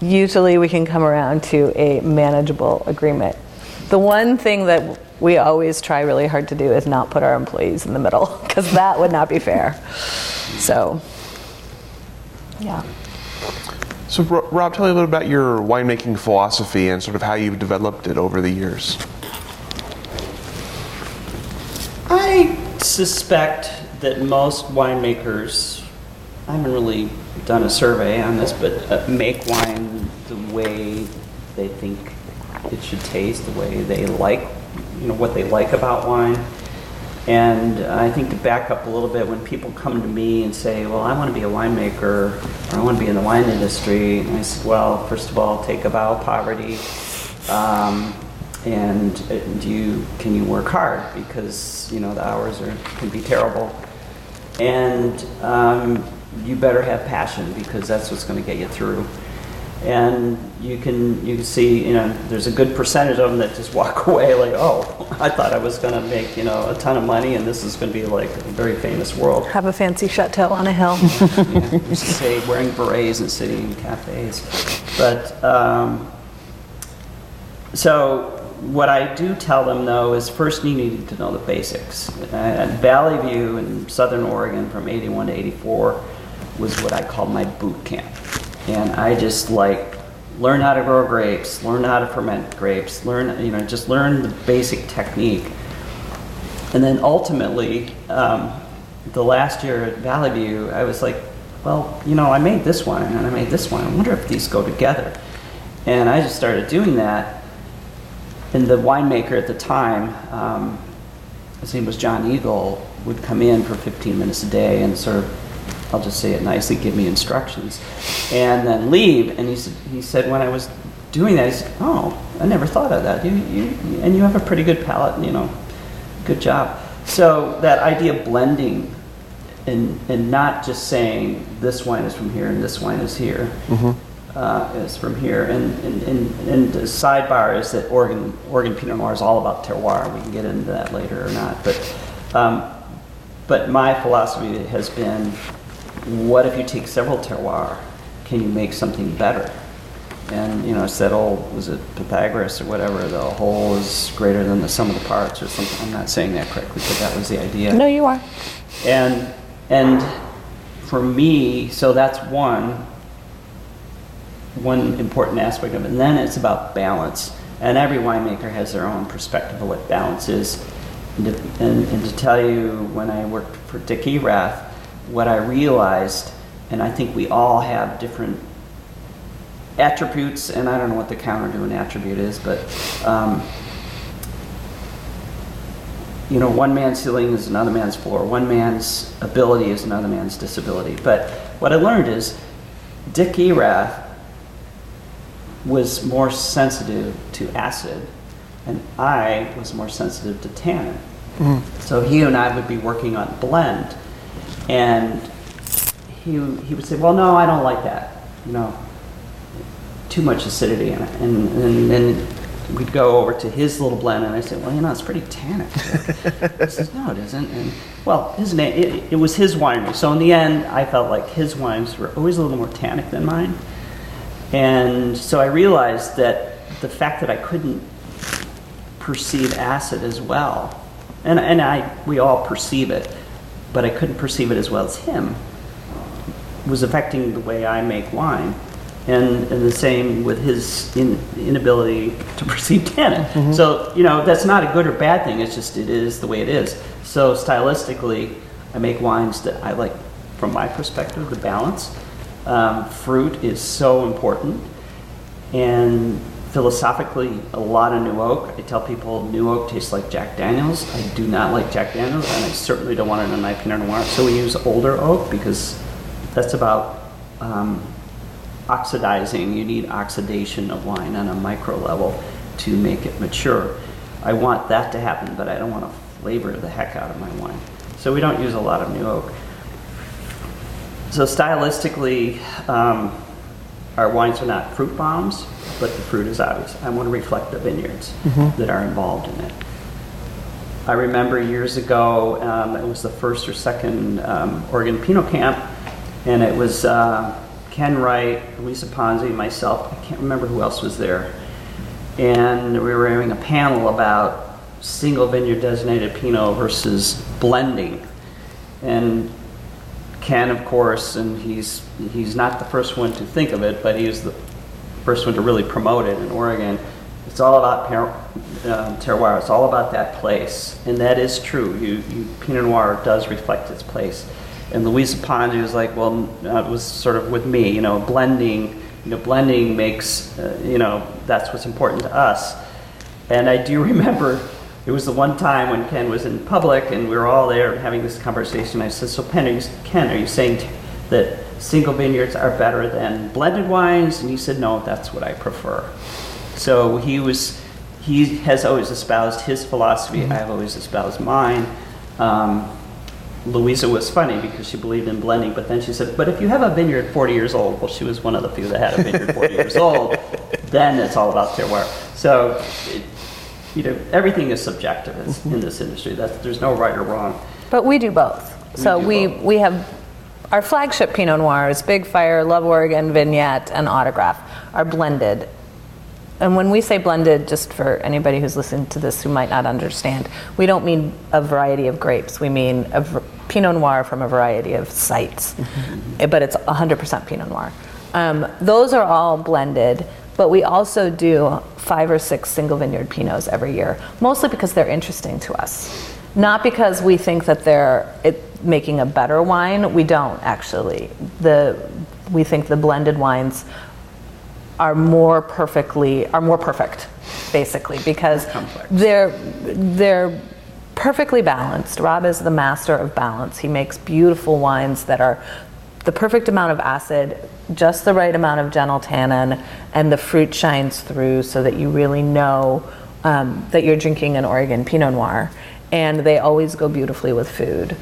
usually we can come around to a manageable agreement. The one thing that we always try really hard to do is not put our employees in the middle because that would not be fair. So, yeah. So, Rob, tell me a little bit about your winemaking philosophy and sort of how you've developed it over the years. I suspect that most winemakers, I haven't really done a survey on this, but uh, make wine the way they think it should taste, the way they like, you know, what they like about wine. And I think to back up a little bit, when people come to me and say, Well, I want to be a winemaker, or I want to be in the wine industry, and I said, Well, first of all, take a vow of poverty. Um, and uh, do you can you work hard because you know the hours are can be terrible and um, you better have passion because that's what's going to get you through and you can you can see you know there's a good percentage of them that just walk away like oh i thought i was going to make you know a ton of money and this is going to be like a very famous world Have a fancy chateau on a hill. yeah, say wearing berets and sitting in cafes. But um, so what I do tell them though is first you need to know the basics. At Valley View in Southern Oregon from 81 to 84 was what I called my boot camp. And I just like learn how to grow grapes, learn how to ferment grapes, learn, you know, just learn the basic technique. And then ultimately, um, the last year at Valley View, I was like, well, you know, I made this wine and I made this wine. I wonder if these go together. And I just started doing that. And the winemaker at the time, um, his name was John Eagle, would come in for 15 minutes a day and sort of, I'll just say it nicely, give me instructions, and then leave. And he said, he said when I was doing that, he said, "Oh, I never thought of that. You, you, and you have a pretty good palate. You know, good job." So that idea of blending, and and not just saying this wine is from here and this wine is here. Uh, is from here, and, and, and, and the sidebar is that Oregon, Oregon Pinot Noir is all about terroir. We can get into that later or not, but um, but my philosophy has been, what if you take several terroir? Can you make something better? And you know, it's that old was it Pythagoras or whatever? The whole is greater than the sum of the parts, or something. I'm not saying that correctly, but that was the idea. No, you are. And and for me, so that's one one important aspect of it. And then it's about balance. And every winemaker has their own perspective of what balance is. And to, and, and to tell you, when I worked for Dick Erath, what I realized, and I think we all have different attributes, and I don't know what the counter to an attribute is, but um, you know, one man's ceiling is another man's floor. One man's ability is another man's disability. But what I learned is Dick Erath was more sensitive to acid, and I was more sensitive to tannin. Mm-hmm. So he and I would be working on blend, and he, he would say, "Well, no, I don't like that. You know, too much acidity in it." And, and then we'd go over to his little blend, and I said, "Well, you know, it's pretty tannic." he says, "No, it isn't." And well, his name it, it was his winery, so in the end, I felt like his wines were always a little more tannic than mine. And so I realized that the fact that I couldn't perceive acid as well, and, and I, we all perceive it, but I couldn't perceive it as well as him, was affecting the way I make wine. And, and the same with his in, inability to perceive tannin. Mm-hmm. So, you know, that's not a good or bad thing, it's just it is the way it is. So, stylistically, I make wines that I like, from my perspective, the balance. Um, fruit is so important. And philosophically, a lot of new oak. I tell people new oak tastes like Jack Daniels. I do not like Jack Daniels, and I certainly don't want it in my Pinot Noir. So we use older oak because that's about um, oxidizing. You need oxidation of wine on a micro level to make it mature. I want that to happen, but I don't want to flavor the heck out of my wine. So we don't use a lot of new oak. So stylistically, um, our wines are not fruit bombs, but the fruit is obvious. I want to reflect the vineyards that are involved in it. I remember years ago, um, it was the first or second um, Oregon Pinot Camp, and it was uh, Ken Wright, Lisa Ponzi, myself. I can't remember who else was there. And we were having a panel about single vineyard designated Pinot versus blending. And Ken, of course, and he's he's not the first one to think of it, but he was the first one to really promote it in Oregon. It's all about par- um, terroir. It's all about that place, and that is true. You, you Pinot Noir does reflect its place. And Luisa Ponzi was like, well, uh, it was sort of with me, you know, blending. You know, blending makes, uh, you know, that's what's important to us. And I do remember it was the one time when Ken was in public and we were all there having this conversation. I said, So, Ken, are you, Ken, are you saying t- that single vineyards are better than blended wines? And he said, No, that's what I prefer. So he was, he has always espoused his philosophy. I've always espoused mine. Um, Luisa was funny because she believed in blending, but then she said, "But if you have a vineyard 40 years old, well, she was one of the few that had a vineyard 40 years old, then it's all about terroir." So, you know, everything is subjective in- in this industry. That's, there's no right or wrong. But we do both. We so do we both. we have our flagship Pinot Noir is Big Fire, Love Oregon, Vignette, and Autograph are blended. And when we say blended, just for anybody who's listening to this who might not understand, we don't mean a variety of grapes. We mean a v- Pinot Noir from a variety of sites, Eh, but it's 100% Pinot Noir. Um, those are all blended, but we also do five or six single vineyard Pinots every year, mostly because they're interesting to us. Not because we think that they're, it, making a better wine. We don't actually. The we think the blended wines are more perfectly are more perfect, basically, because they're they're perfectly balanced. Rob is the master of balance. He makes beautiful wines that are the perfect amount of acid, just the right amount of gentle tannin, and the fruit shines through so that you really know um, that you're drinking an Oregon Pinot Noir. And they always go beautifully with food.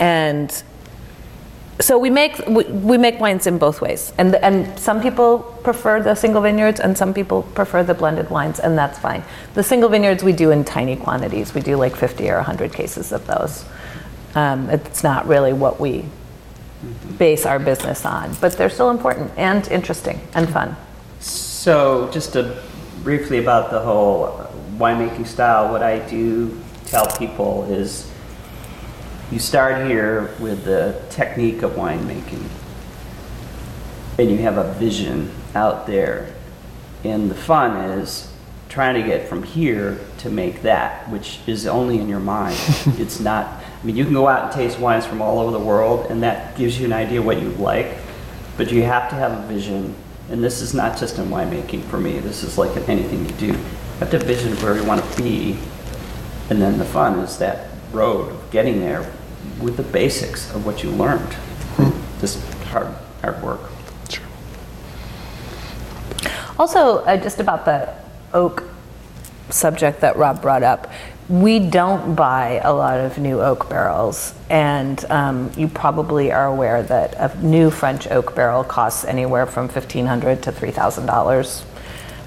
And so we make we, we make wines in both ways, and and some people prefer the single vineyards, and some people prefer the blended wines, and that's fine. The single vineyards we do in tiny quantities. We do like 50 or 100 cases of those. Um, it's not really what we base our business on, but they're still important and interesting and fun. So, just to briefly about the whole winemaking style, what I do tell people is you start here with the technique of winemaking, and you have a vision out there. And the fun is trying to get from here to make that, which is only in your mind. it's not, I mean, you can go out and taste wines from all over the world, and that gives you an idea what you like, but you have to have a vision. And this is not just in winemaking for me, this is like in anything you do. You have to have a vision of where you want to be, and then the fun is that road of getting there with the basics of what you learned. Just hard, hard work. Sure. Also, uh, just about the oak subject that Rob brought up, we don't buy a lot of new oak barrels, and um, you probably are aware that a new French oak barrel costs anywhere from fifteen hundred to three thousand dollars,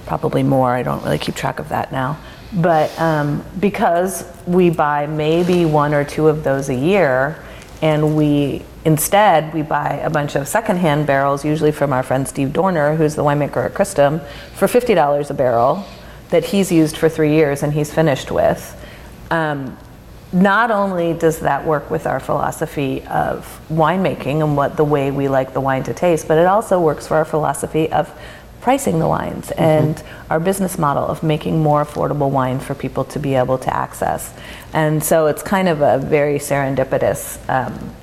probably more. I don't really keep track of that now, but um, because we buy maybe one or two of those a year, and we instead we buy a bunch of secondhand barrels, usually from our friend Steve Doerner, who's the winemaker at Cristom, for fifty dollars a barrel that he's used for three years and he's finished with. Um, not only does that work with our philosophy of winemaking and what the way we like the wine to taste, but it also works for our philosophy of pricing the wines and our business model of making more affordable wine for people to be able to access. And so it's kind of a very serendipitous um,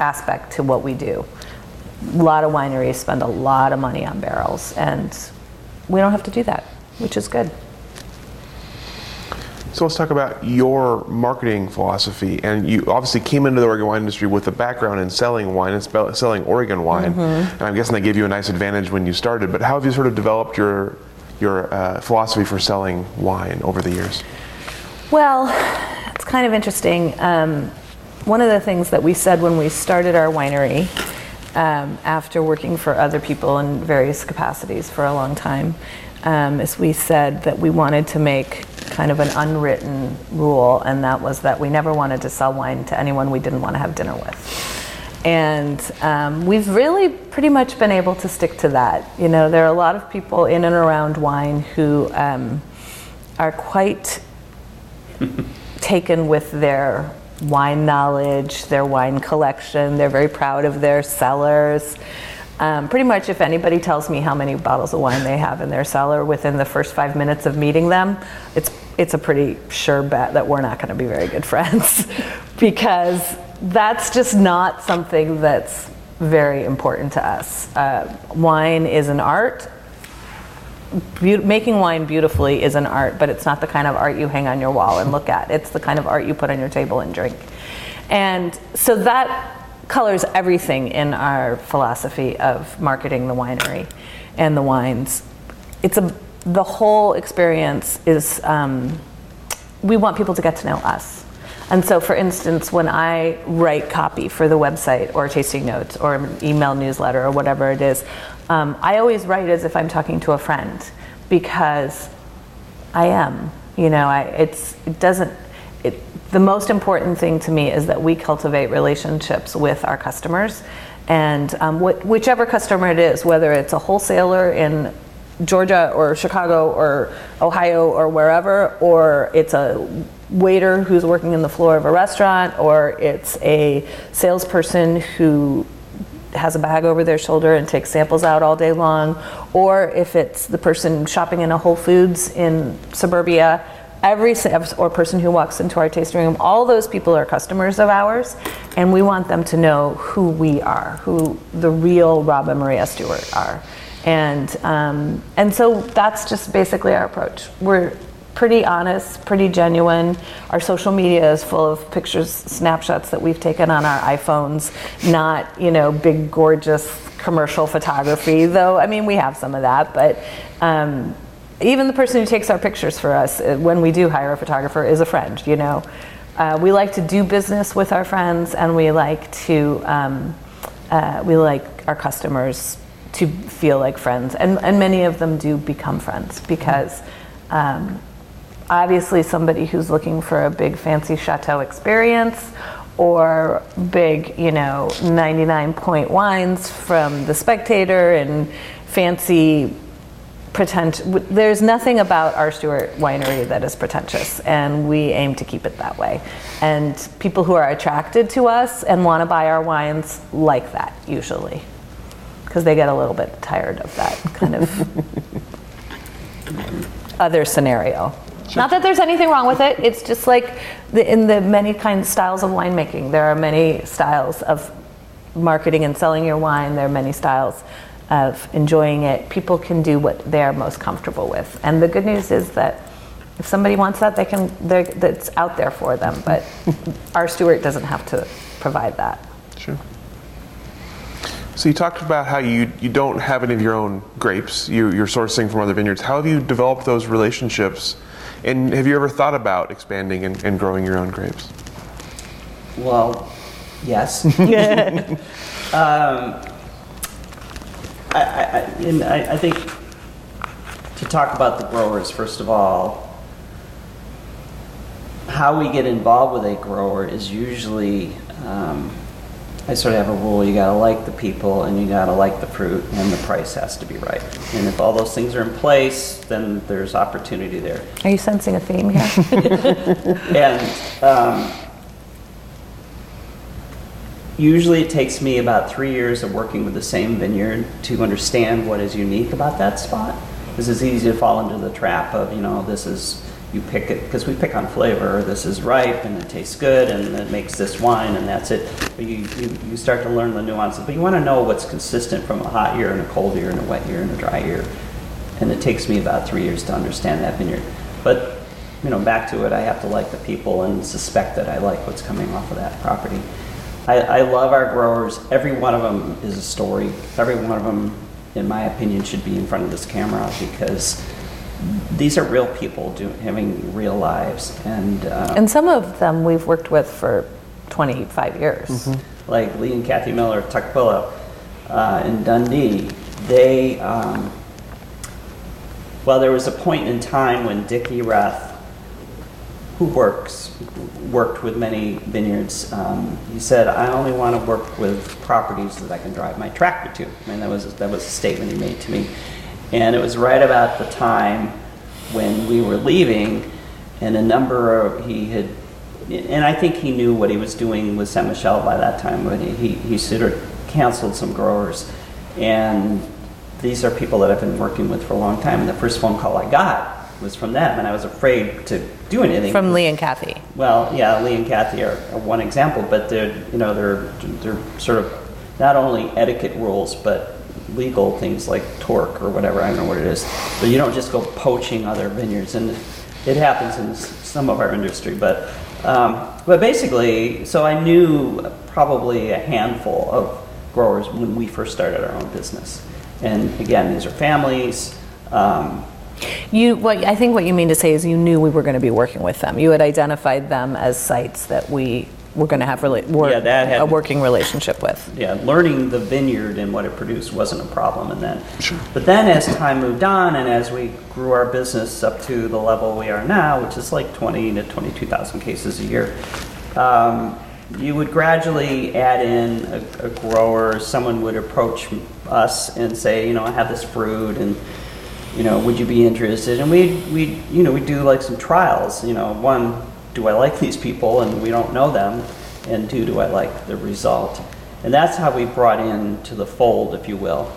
aspect to what we do. A lot of wineries spend a lot of money on barrels, and we don't have to do that, which is good. So let's talk about your marketing philosophy. And you obviously came into the Oregon wine industry with a background in selling wine and spell- selling Oregon wine. And I'm guessing that gave you a nice advantage when you started. But how have you sort of developed your your uh, philosophy for selling wine over the years? Well, it's kind of interesting. Um, one of the things that we said when we started our winery, um, after working for other people in various capacities for a long time, um, is we said that we wanted to make kind of an unwritten rule, and that was that we never wanted to sell wine to anyone we didn't want to have dinner with. And um, we've really pretty much been able to stick to that. You know, there are a lot of people in and around wine who um, are quite taken with their wine knowledge, their wine collection. They're very proud of their cellars. Um, pretty much, if anybody tells me how many bottles of wine they have in their cellar within the first five minutes of meeting them, it's it's a pretty sure bet that we're not going to be very good friends because that's just not something that's very important to us. Uh, wine is an art. Beau- making wine beautifully is an art, but it's not the kind of art you hang on your wall and look at. It's the kind of art you put on your table and drink. And so that colors everything in our philosophy of marketing the winery and the wines. It's a the whole experience is um, we want people to get to know us. And so, for instance, when I write copy for the website or tasting notes or email newsletter or whatever it is, um, I always write as if I'm talking to a friend because I am. You know, I, it's it doesn't. It, the most important thing to me is that we cultivate relationships with our customers, and um, wh- whichever customer it is, whether it's a wholesaler in Georgia or Chicago or Ohio or wherever, or it's a waiter who's working in the floor of a restaurant, or it's a salesperson who has a bag over their shoulder and takes samples out all day long, or if it's the person shopping in a Whole Foods in suburbia, every or person who walks into our tasting room, all those people are customers of ours, and we want them to know who we are, who the real Rob and Maria Stuart are, and um, and so that's just basically our approach. We're pretty honest, pretty genuine. Our social media is full of pictures, snapshots that we've taken on our iPhones, not you know big gorgeous commercial photography. Though I mean we have some of that, but. Um, even the person who takes our pictures for us uh, when we do hire a photographer is a friend you know? Uh, we like to do business with our friends and we like to um, uh, we like our customers to feel like friends and, and many of them do become friends because um, obviously somebody who's looking for a big fancy chateau experience or big you know 99 point wines from the spectator and fancy There's nothing about R. Stuart winery that is pretentious, and we aim to keep it that way. And people who are attracted to us and want to buy our wines like that usually, because they get a little bit tired of that kind of other scenario. Not that there's anything wrong with it. It's just like the, in the many kinds of styles of winemaking. There are many styles of marketing and selling your wine. There are many styles of enjoying it. People can do what they're most comfortable with. And the good news is that if somebody wants that, they can. they're- That's out there for them. But R. Stuart doesn't have to provide that. Sure. So you talked about how you, you don't have any of your own grapes. You, you're sourcing from other vineyards. How have you developed those relationships? And have you ever thought about expanding and, and growing your own grapes? Well, yes. um, I, I, I, and I, I think to talk about the growers, first of all, how we get involved with a grower is usually, um, I sort of have a rule you gotta like the people and you gotta like the fruit and the price has to be right. And if all those things are in place, then there's opportunity there. Are you sensing a theme here? And um, usually it takes me about three years of working with the same vineyard to understand what is unique about that spot. This is easy to fall into the trap of, you know, this is, you pick it, because we pick on flavor, this is ripe and it tastes good and it makes this wine and that's it. But you, you, you start to learn the nuances, but you want to know what's consistent from a hot year and a cold year and a wet year and a dry year. And it takes me about three years to understand that vineyard. But you know, back to it, I have to like the people and suspect that I like what's coming off of that property. I, I love our growers. Every one of them is a story. Every one of them, in my opinion, should be in front of this camera because these are real people do, having real lives. And, uh, and some of them we've worked with for 25 years. like Lee and Kathy Miller at Tukwila uh, in Dundee, they, um, well, there was a point in time when Dickie Erath, who works, worked with many vineyards, um, he said, I only want to work with properties that I can drive my tractor to. I mean, that was, that was a statement he made to me. And it was right about the time when we were leaving, and a number of, he had and I think he knew what he was doing with Ste. Michelle by that time, he, he, he sort of canceled some growers. And these are people that I've been working with for a long time. And the first phone call I got was from them, and I was afraid to do anything. From Lee and Kathy. Well, yeah, Lee and Kathy are, are one example, but they're you know they're they're sort of not only etiquette rules but legal things like torque or whatever. I don't know what it is, but you don't just go poaching other vineyards, and it happens in some of our industry. But um, but basically, so I knew probably a handful of growers when we first started our own business, and again, these are families. Um, You, what I think what you mean to say is you knew we were going to be working with them. You had identified them as sites that we were going to have rela- work, Yeah, that had- a working relationship with. yeah, learning the vineyard and what it produced wasn't a problem. And then, but then as time moved on and as we grew our business up to the level we are now, which is like 20 to 22,000 cases a year, um, you would gradually add in a, a grower. Someone would approach us and say, you know, I have this fruit and you know, would you be interested? And we we you know we do like some trials. You know, one, do I like these people and we don't know them, and two, do I like the result? And that's how we brought in to the fold, if you will.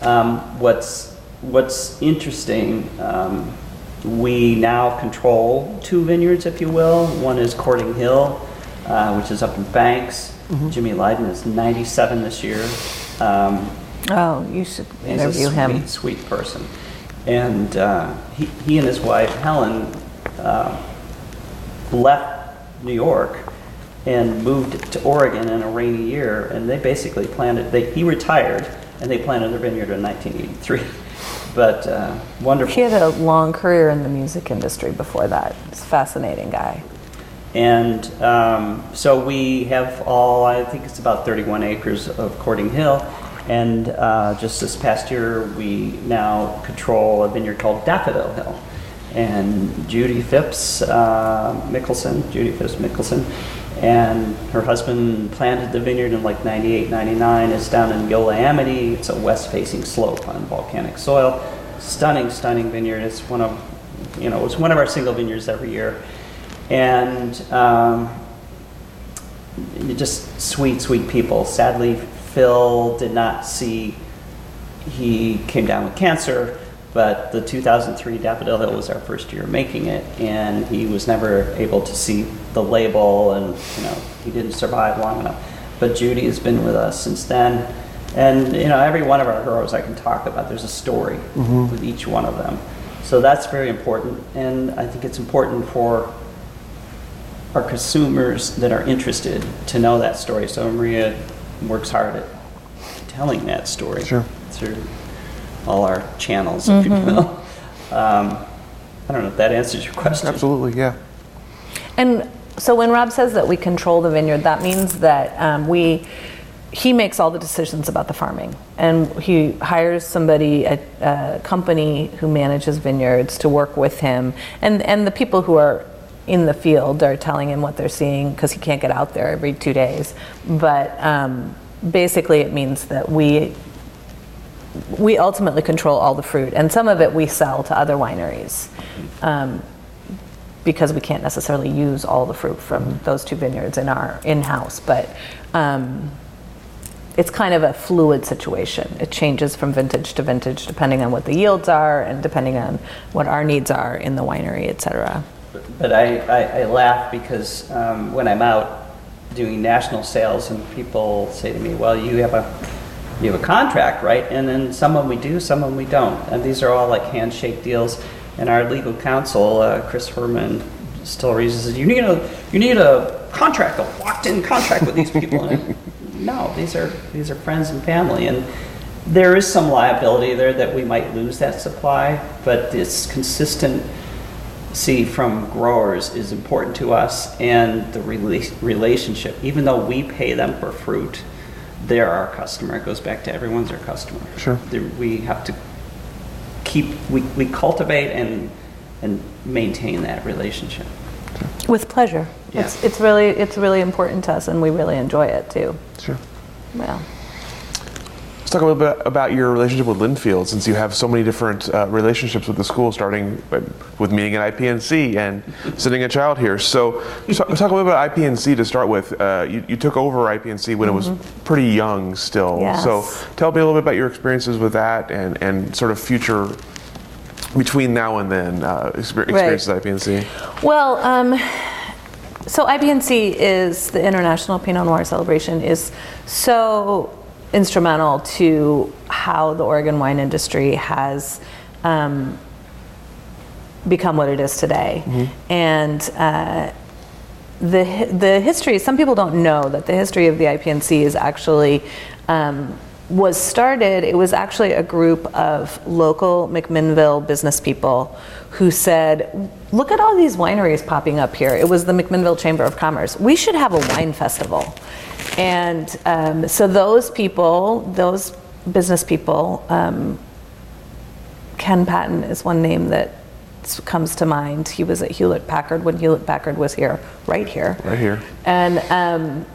Um, what's what's interesting um, we now control two vineyards, if you will. One is Courting Hill, uh, which is up in Banks. Jimmy Lydon is 97 this year. Um, Oh, you should interview a him. Sweet, sweet person. And uh, he, he and his wife Helen uh, left New York and moved to Oregon in a rainy year, and they basically planted. They, he retired, and they planted their vineyard in 1983. But uh, wonderful. He had a long career in the music industry before that. He's a fascinating guy. And um, so we have all, I think it's about 31 acres of Courting Hill. And uh, just this past year, we now control a vineyard called Daffodil Hill. And Judy Phipps uh, Mickelson, Judy Phipps Mickelson, and her husband planted the vineyard in like 98, 99. It's down in Eola Amity. It's a west facing slope on volcanic soil. Stunning, stunning vineyard. It's one of, you know, it's one of our single vineyards every year and um, just sweet, sweet people. Sadly, Phil did not see. He came down with cancer, but the 2003 Daffodil Hill was our first year making it, and he was never able to see the label, and you know he didn't survive long enough. But Judy has been with us since then, and you know every one of our heroes I can talk about. There's a story mm-hmm. with each one of them, so that's very important, and I think it's important for our consumers that are interested to know that story. So Maria works hard at telling that story Sure. through all our channels, if you will. Um, I don't know if that answers your question. Absolutely, yeah. And so when Rob says that we control the vineyard, that means that um, we he makes all the decisions about the farming, and he hires somebody, a, a company who manages vineyards, to work with him, and and the people who are in the field are telling him what they're seeing because he can't get out there every two days. But um, basically, it means that we we ultimately control all the fruit, and some of it we sell to other wineries. Um, because we can't necessarily use all the fruit from those two vineyards in our in-house, but um, it's kind of a fluid situation. It changes from vintage to vintage depending on what the yields are and depending on what our needs are in the winery, et cetera. But I, I, I laugh because um, when I'm out doing national sales and people say to me, well, you have a, you have a contract, right? And then some of them we do, some of them we don't. And these are all like handshake deals. And our legal counsel, uh, Chris Herman, still raises, you need a, you need a contract, a locked-in contract with these people. No, these are, these are friends and family. And there is some liability there that we might lose that supply, but it's consistent see from growers is important to us and the rela- relationship. Even though we pay them for fruit, they're our customer. It goes back to everyone's our customer. Sure. The- We have to keep, we, we cultivate and, and maintain that relationship. With pleasure. It's, Yeah. it's really it's really important to us, and we really enjoy it too. Sure. Well, Let's talk a little bit about your relationship with Linfield, since you have so many different uh, relationships with the school, starting with meeting at IPNC and sending a child here. So, talk, talk a little bit about IPNC to start with. Uh, you, you took over IPNC when it was pretty young still. Yes. So, tell me a little bit about your experiences with that and, and sort of future between now and then uh, exper- experiences at IPNC. Well, um, so IPNC is the International Pinot Noir Celebration is so instrumental to how the Oregon wine industry has um, become what it is today, and. Uh, the, the history, some people don't know that the history of the IPNC is actually, um, was started, it was actually a group of local McMinnville business people who said, look at all these wineries popping up here. It was the McMinnville Chamber of Commerce. We should have a wine festival. And um, so those people, those business people, um, Ken Patton is one name that comes to mind. He was at Hewlett Packard when Hewlett Packard was here, right here. Right here. And um,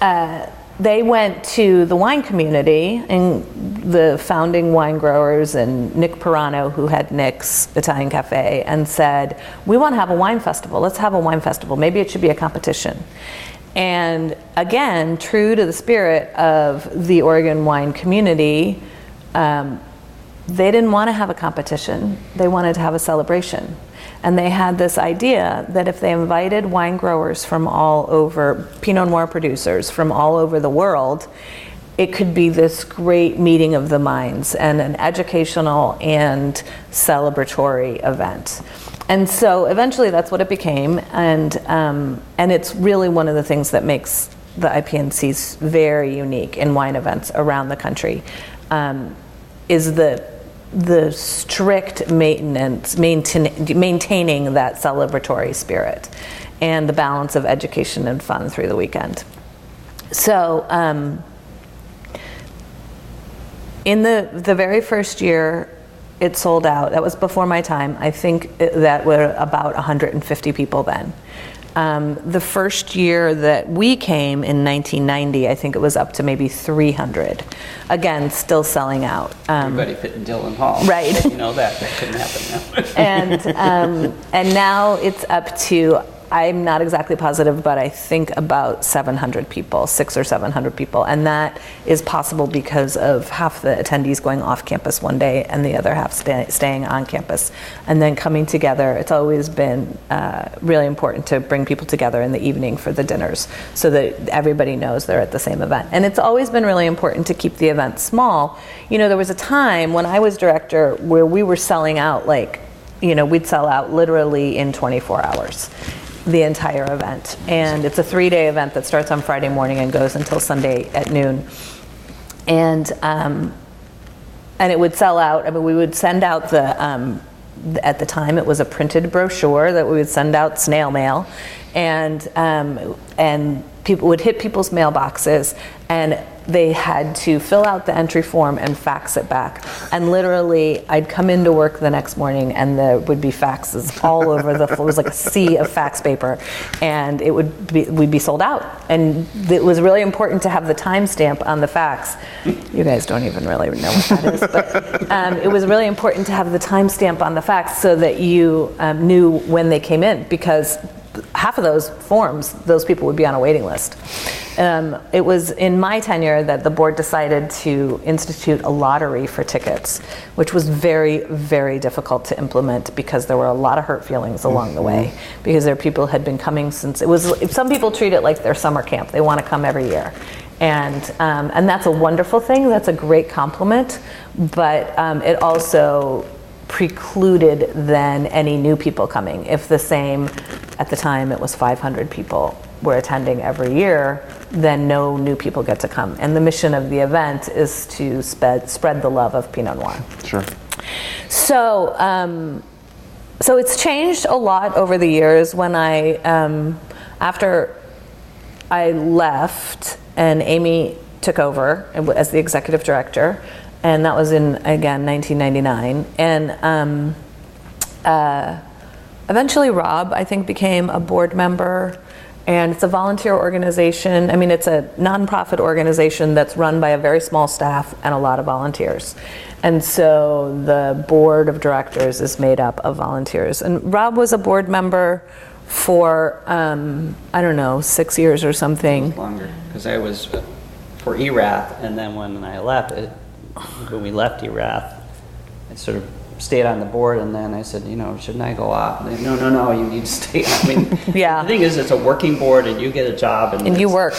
uh, they went to the wine community and the founding wine growers and Nick Peirano, who had Nick's Italian Cafe, and said, We want to have a wine festival. Let's have a wine festival. Maybe it should be a competition. And again, true to the spirit of the Oregon wine community, um, they didn't want to have a competition, they wanted to have a celebration. And they had this idea that if they invited wine growers from all over, Pinot Noir producers from all over the world, it could be this great meeting of the minds and an educational and celebratory event. And so eventually that's what it became. And, um, and it's really one of the things that makes the IPNCs very unique in wine events around the country um, is the the strict maintenance, maintain, maintaining that celebratory spirit, and the balance of education and fun through the weekend. So, um, in the the very first year, it sold out. That was before my time. I think it, that were about 150 people then. Um, the first year that we came in 1990, I think it was up to maybe 300. Again, still selling out. Um, Everybody fit in Dillin Hall. Right. You know that. That couldn't happen now. and, um, and now it's up to, I'm not exactly positive, but I think about 700 people, six or 700 people. And that is possible because of half the attendees going off campus one day and the other half stay, staying on campus. And then coming together, it's always been uh, really important to bring people together in the evening for the dinners so that everybody knows they're at the same event. And it's always been really important to keep the event small. You know, there was a time when I was director where we were selling out like you know, we'd sell out literally in 24 hours the entire event. And it's a three day event that starts on Friday morning and goes until Sunday at noon. And, um, and it would sell out. I mean, we would send out the, um, at the time, it was a printed brochure that we would send out snail mail. And, um, and people would hit people's mailboxes and they had to fill out the entry form and fax it back. And literally, I'd come into work the next morning and there would be faxes all over the floor. It was like a sea of fax paper, and it would be we'd be sold out. And it was really important to have the timestamp on the fax. You guys don't even really know what that is, but um, it was really important to have the timestamp on the fax so that you um, knew when they came in because half of those forms, those people would be on a waiting list. Um, it was in my tenure that the board decided to institute a lottery for tickets, which was very, very difficult to implement because there were a lot of hurt feelings along the way. Mm-hmm. Because there are people had been coming since it was. Some people treat it like their summer camp; they want to come every year, and um, and that's a wonderful thing. That's a great compliment, but um, it also precluded then any new people coming. If the same, at the time it was 500 people were attending every year, then no new people get to come. And the mission of the event is to spread, spread the love of Pinot Noir. Sure. So, um, so it's changed a lot over the years. When I, um, after I left and Amy took over as the executive director, and that was in again 1999 and um, uh, eventually rob i think became a board member. And it's a volunteer organization. I mean it's a nonprofit organization that's run by a very small staff and a lot of volunteers. And so the board of directors is made up of volunteers. And rob was a board member for um, i don't know six years or something. Longer because i was for erath and then when i left it when we left Erath, I sort of stayed on the board, and then I said, you know, shouldn't I go off? They, no, no, no, you need to stay. I mean, yeah. The thing is, it's a working board, and you get a job, and, and you work.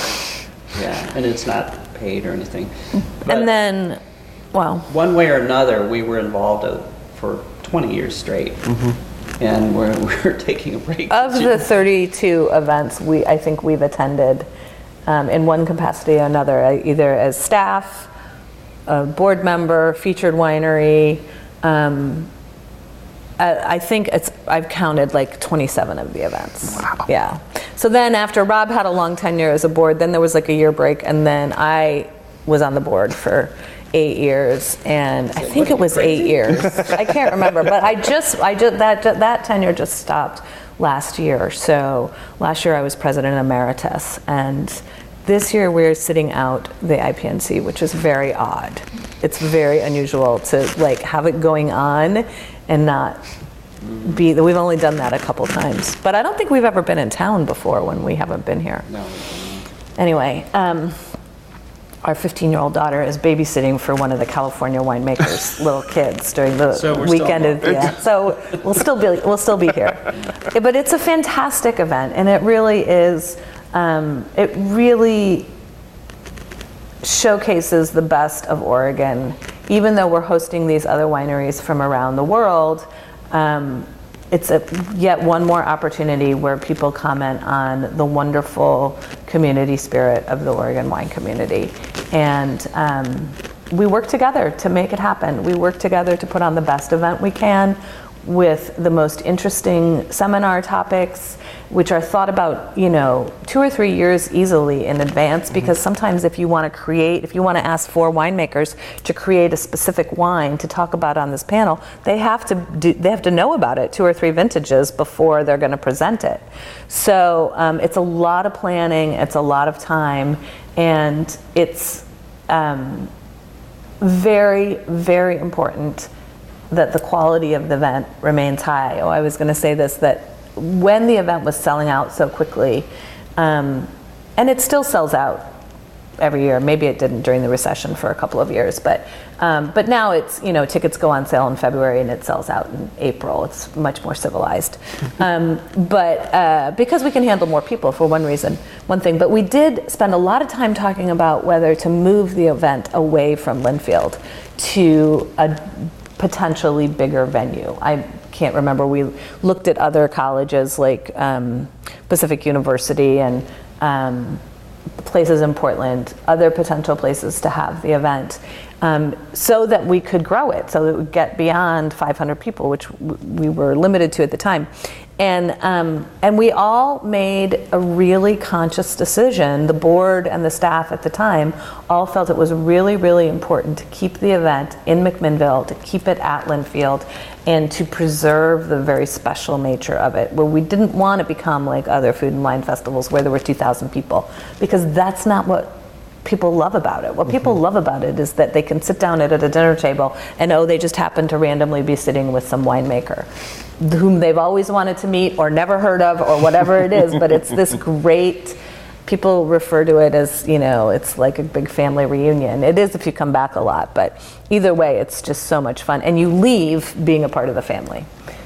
Yeah, and it's not paid or anything. But and then, well, one way or another, we were involved uh, for 20 years straight. Mm-hmm. And we're, we're taking a break. Of the 32 events we I think we've attended um, in one capacity or another, either as staff, a board member, featured winery. Um, I, I think it's I've counted like 27 of the events. Wow. Yeah. So then after Rob had a long tenure as a board, then there was like a year break, and then I was on the board for eight years, and I think it was eight years. I can't remember, but I just I just that that tenure just stopped last year. So last year I was president emeritus, and this year we're sitting out the IPNC, which is very odd. It's very unusual to like have it going on and not be. We've only done that a couple times, but I don't think we've ever been in town before when we haven't been here. No. Anyway, um, our 15 year old daughter is babysitting for one of the California winemakers' little kids during the So we're still weekend. Of, yeah, so we'll still be we'll still be here, but it's a fantastic event, and it really is. Um, it really showcases the best of Oregon. Even though we're hosting these other wineries from around the world, um, it's a, yet one more opportunity where people comment on the wonderful community spirit of the Oregon wine community. And um, we work together to make it happen. We work together to put on the best event we can with the most interesting seminar topics which are thought about, you know, two or three years easily in advance Mm-hmm. because sometimes if you want to create, if you want to ask four winemakers to create a specific wine to talk about on this panel, they have to do, they have to know about it two or three vintages before they're going to present it. So um, it's a lot of planning, it's a lot of time, and it's um, very, very important that the quality of the event remains high. Oh, I was going to say this that when the event was selling out so quickly, um, and it still sells out every year. Maybe it didn't during the recession for a couple of years, but um, but now it's you know tickets go on sale in February and it sells out in April. It's much more civilized, um, but uh, because we can handle more people for one reason, one thing. But we did spend a lot of time talking about whether to move the event away from Linfield to a potentially bigger venue. I can't remember. We looked at other colleges like um, Pacific University and um, places in Portland, other potential places to have the event, um, so that we could grow it, so that we get beyond 500 people, which w- we were limited to at the time. And, um, and we all made a really conscious decision. The board and the staff at the time all felt it was really, really important to keep the event in McMinnville, to keep it at Linfield, and to preserve the very special nature of it, where we didn't want to become like other food and wine festivals where there were 2,000 people, because that's not what people love about it. What people love about it is that they can sit down at, at a dinner table and oh, they just happen to randomly be sitting with some winemaker whom they've always wanted to meet or never heard of or whatever it is, but it's this great people refer to it as you know it's like a big family reunion. It is if you come back a lot but either way it's just so much fun. And you leave being a part of the family.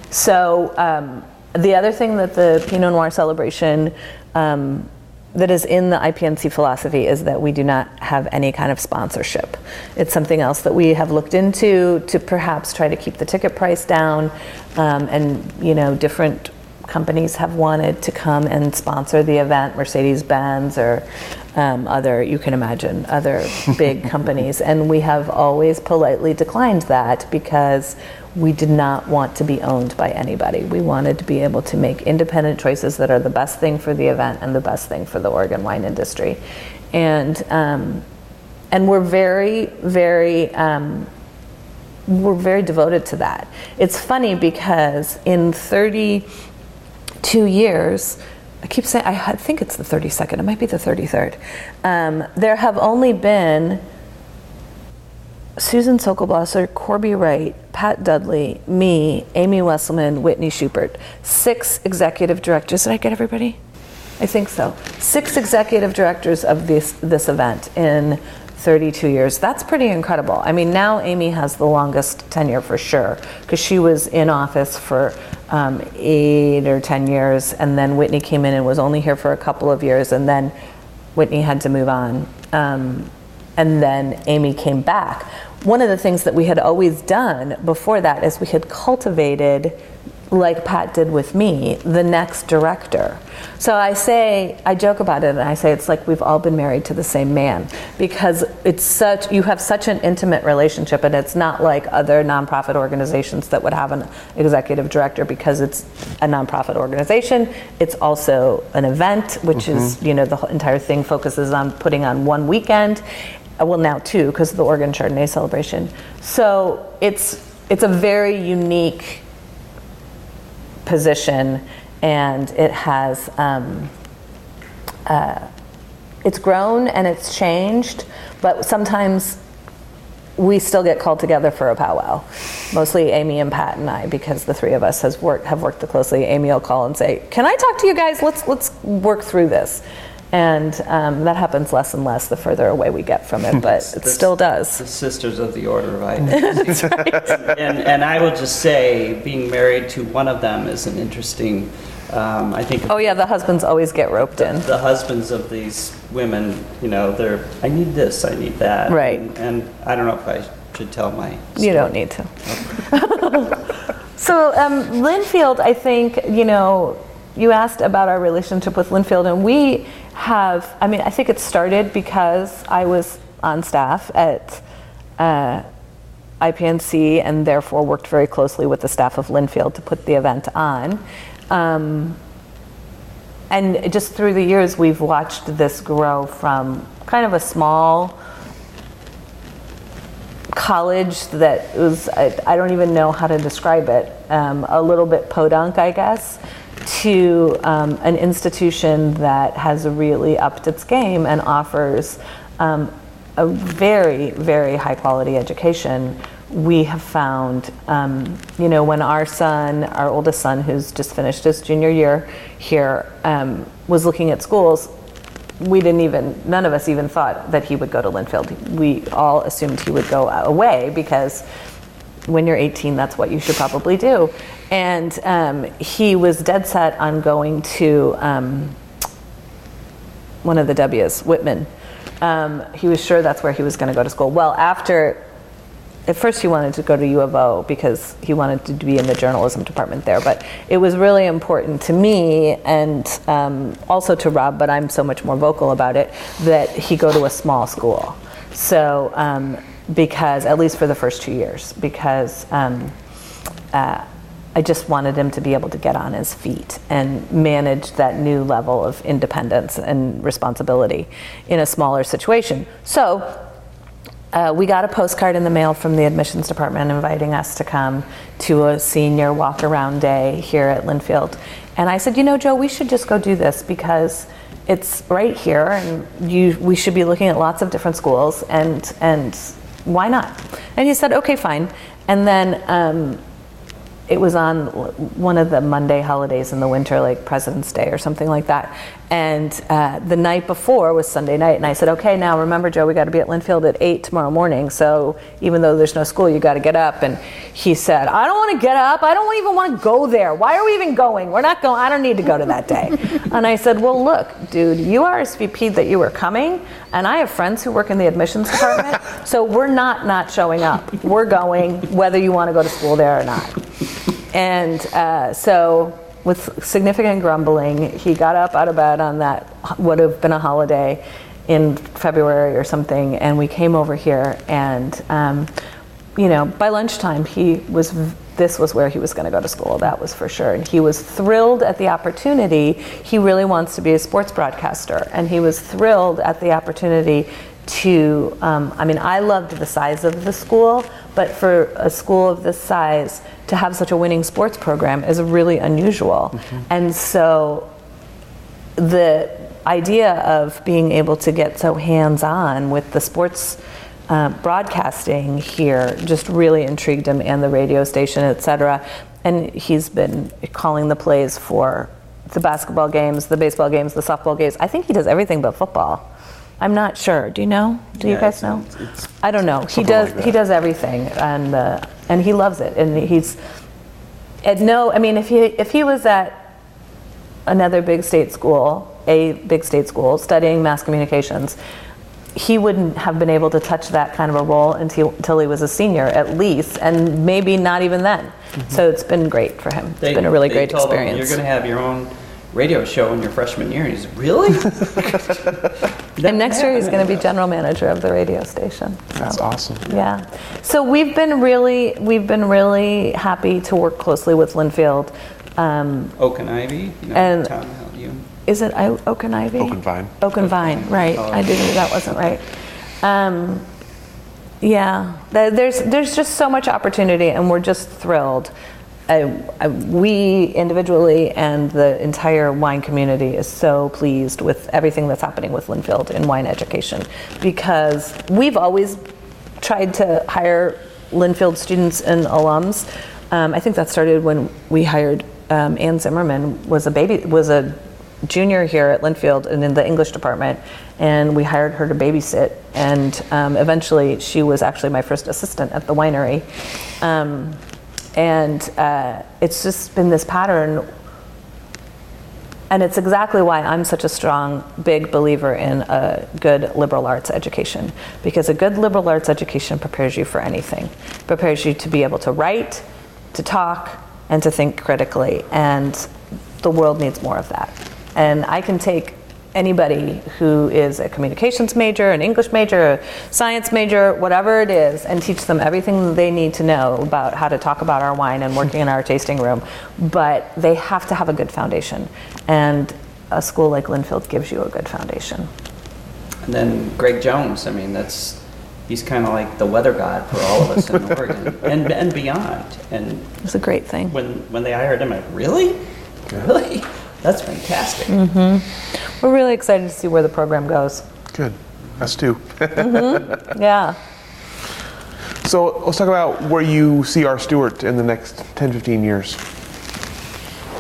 So um, the other thing that the pinot noir celebration um, that is in the IPNC philosophy is that we do not have any kind of sponsorship. It's something else that we have looked into to perhaps try to keep the ticket price down, um, and you know, different companies have wanted to come and sponsor the event, Mercedes-Benz or um, other, you can imagine, other big companies, and we have always politely declined that because we did not want to be owned by anybody. We wanted to be able to make independent choices that are the best thing for the event and the best thing for the Oregon wine industry. And, um, and we're very, very, um, we're very devoted to that. It's funny because in 32 years, I keep saying, I think it's the 32nd, it might be the 33rd, um, there have only been Susan Sokol Blosser, Corby Wright, Pat Dudley, me, Amy Wesselman, Whitney Schubert. Six executive directors. Did I get everybody? I think so. Six executive directors of this this event in 32 years. That's pretty incredible. I mean, now Amy has the longest tenure for sure because she was in office for um, eight or 10 years, and then Whitney came in and was only here for a couple of years, and then Whitney had to move on. Um, and then Amy came back. One of the things that we had always done before that is we had cultivated, like Pat did with me, the next director. So I say, I joke about it and I say it's like we've all been married to the same man because it's such, you have such an intimate relationship and it's not like other nonprofit organizations that would have an executive director because it's a nonprofit organization. It's also an event, which is, mm-hmm. you know, the entire thing focuses on putting on one weekend well now two because of the Oregon Chardonnay celebration. So it's it's a very unique position, and it has um, uh, it's grown and it's changed, but sometimes we still get called together for a powwow. Mostly Amy and Pat and I, because the three of us has worked have worked closely. Amy will call and say, "Can I talk to you guys? Let's let's work through this." And um, that happens less and less the further away we get from it, but it The- still does. The Sisters of the Order of Items. and, and I will just say, being married to one of them is an interesting. Um, I think Oh, yeah, the husbands always get roped in. the husbands of these women, you know, they're, I need this, I need that. Right. And, and I don't know if I should tell my. You don't need to. so, um, Linfield, I think, you know, you asked about our relationship with Linfield, and we have, I mean, I think it started because I was on staff at uh, IPNC and therefore worked very closely with the staff of Linfield to put the event on. Um, and just through the years, we've watched this grow from kind of a small college that was, I, I don't even know how to describe it, um, a little bit podunk, I guess, to um, an institution that has really upped its game and offers um, a very, very high quality education. We have found, um, you know, when our son, our oldest son, who's just finished his junior year here, um, was looking at schools, we didn't even, none of us even thought that he would go to Linfield. We all assumed he would go away because when you're 18, that's what you should probably do. And um, he was dead set on going to um, one of the W's, Whitman. Um, he was sure that's where he was going to go to school. Well, after, at first he wanted to go to U of O because he wanted to be in the journalism department there. But it was really important to me and um, also to Rob, but I'm so much more vocal about it, that he go to a small school. So, um, because, at least for the first two years, because um, uh, I just wanted him to be able to get on his feet and manage that new level of independence and responsibility in a smaller situation. So uh, we got a postcard in the mail from the admissions department inviting us to come to a senior walk around day here at Linfield. And I said, you know, Joe, we should just go do this because it's right here and you, we should be looking at lots of different schools and, and why not? And he said, okay, fine. And then um, it was on one of the Monday holidays in the winter, like President's Day or something like that. And uh, the night before was Sunday night, and I said, "Okay, now remember, Joe, we got to be at Linfield at eight tomorrow morning. So even though there's no school, you got to get up." And he said, "I don't want to get up. I don't even want to go there. Why are we even going? We're not going. I don't need to go to that day." and I said, "Well, look, dude, you RSVP'd that you were coming, and I have friends who work in the admissions department, so we're not not showing up. We're going, whether you want to go to school there or not." And uh, so, with significant grumbling, he got up out of bed on that would have been a holiday in February or something, and we came over here. And um, you know, by lunchtime, he was. This was where he was going to go to school. That was for sure. And he was thrilled at the opportunity. He really wants to be a sports broadcaster, and he was thrilled at the opportunity to. Um, I mean, I loved the size of the school, but for a school of this size to have such a winning sports program is really unusual. And so the idea of being able to get so hands on with the sports uh, broadcasting here just really intrigued him and the radio station, et cetera. And he's been calling the plays for the basketball games, the baseball games, the softball games. I think he does everything but football. I'm not sure. Do you know? Do you guys know? it's- it's- I don't know. He does. like he does everything, and uh, and he loves it. And he's at no. I mean, if he if he was at another big state school, a big state school, studying mass communications, he wouldn't have been able to touch that kind of a role until until he was a senior, at least, and maybe not even then. So it's been great for him. It's been a really great experience. You're going to have your own radio show in your freshman year. And he's really? and next year he's going to be general manager of the radio station. That's So. awesome. Yeah. So we've been really we've been really happy to work closely with Linfield. Um, Oak and Ivy, you know, And- town you. is it O- Oak and Ivy? Oak and Vine. Oak and Vine, right. Oh. I didn't, that wasn't right. Um, yeah, there's, there's just so much opportunity and we're just thrilled. I, we individually and the entire wine community is so pleased with everything that's happening with Linfield in wine education because we've always tried to hire Linfield students and alums. Um, I think that started when we hired um, Ann Zimmerman was a baby was a junior here at Linfield and in the English department, and we hired her to babysit. And um, eventually, she was actually my first assistant at the winery. Um, and uh, it's just been this pattern. And it's exactly why I'm such a strong, big believer in a good liberal arts education. Because a good liberal arts education prepares you for anything, prepares you to be able to write, to talk, and to think critically. And the world needs more of that. And I can take anybody who is a communications major, an English major, a science major, whatever it is, and teach them everything they need to know about how to talk about our wine and working in our tasting room. But they have to have a good foundation. And a school like Linfield gives you a good foundation. And then Greg Jones, I mean, that's he's kind of like the weather god for all of us in Oregon and, and beyond. And It's a great thing. when, when they hired him, I'm like, really? Really? That's fantastic. Mm-hmm. We're really excited to see where the program goes. Good. Us too. Mm-hmm. Yeah. So let's talk about where you see R. Stuart in the next 10, 15 years.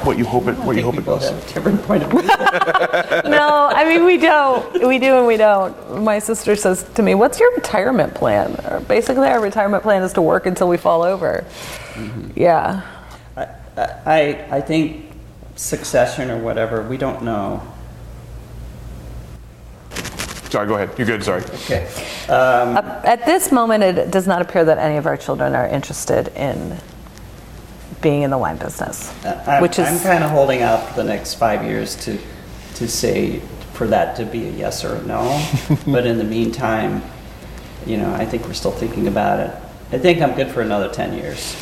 What you hope it, what you hope it people goes. different point of view. no, I mean we don't. We do and we don't. My sister says to me, "What's your retirement plan?" Basically, our retirement plan is to work until we fall over. Mm-hmm. Yeah. I, I, I think succession or whatever, we don't know. Sorry, go ahead. You're good. Sorry. Okay. Um, At this moment, it does not appear that any of our children are interested in being in the wine business, I'm, which is I'm kind of holding out for the next five years to, to say for that to be a yes or a no. but in the meantime, you know, I think we're still thinking about it. I think I'm good for another 10 years.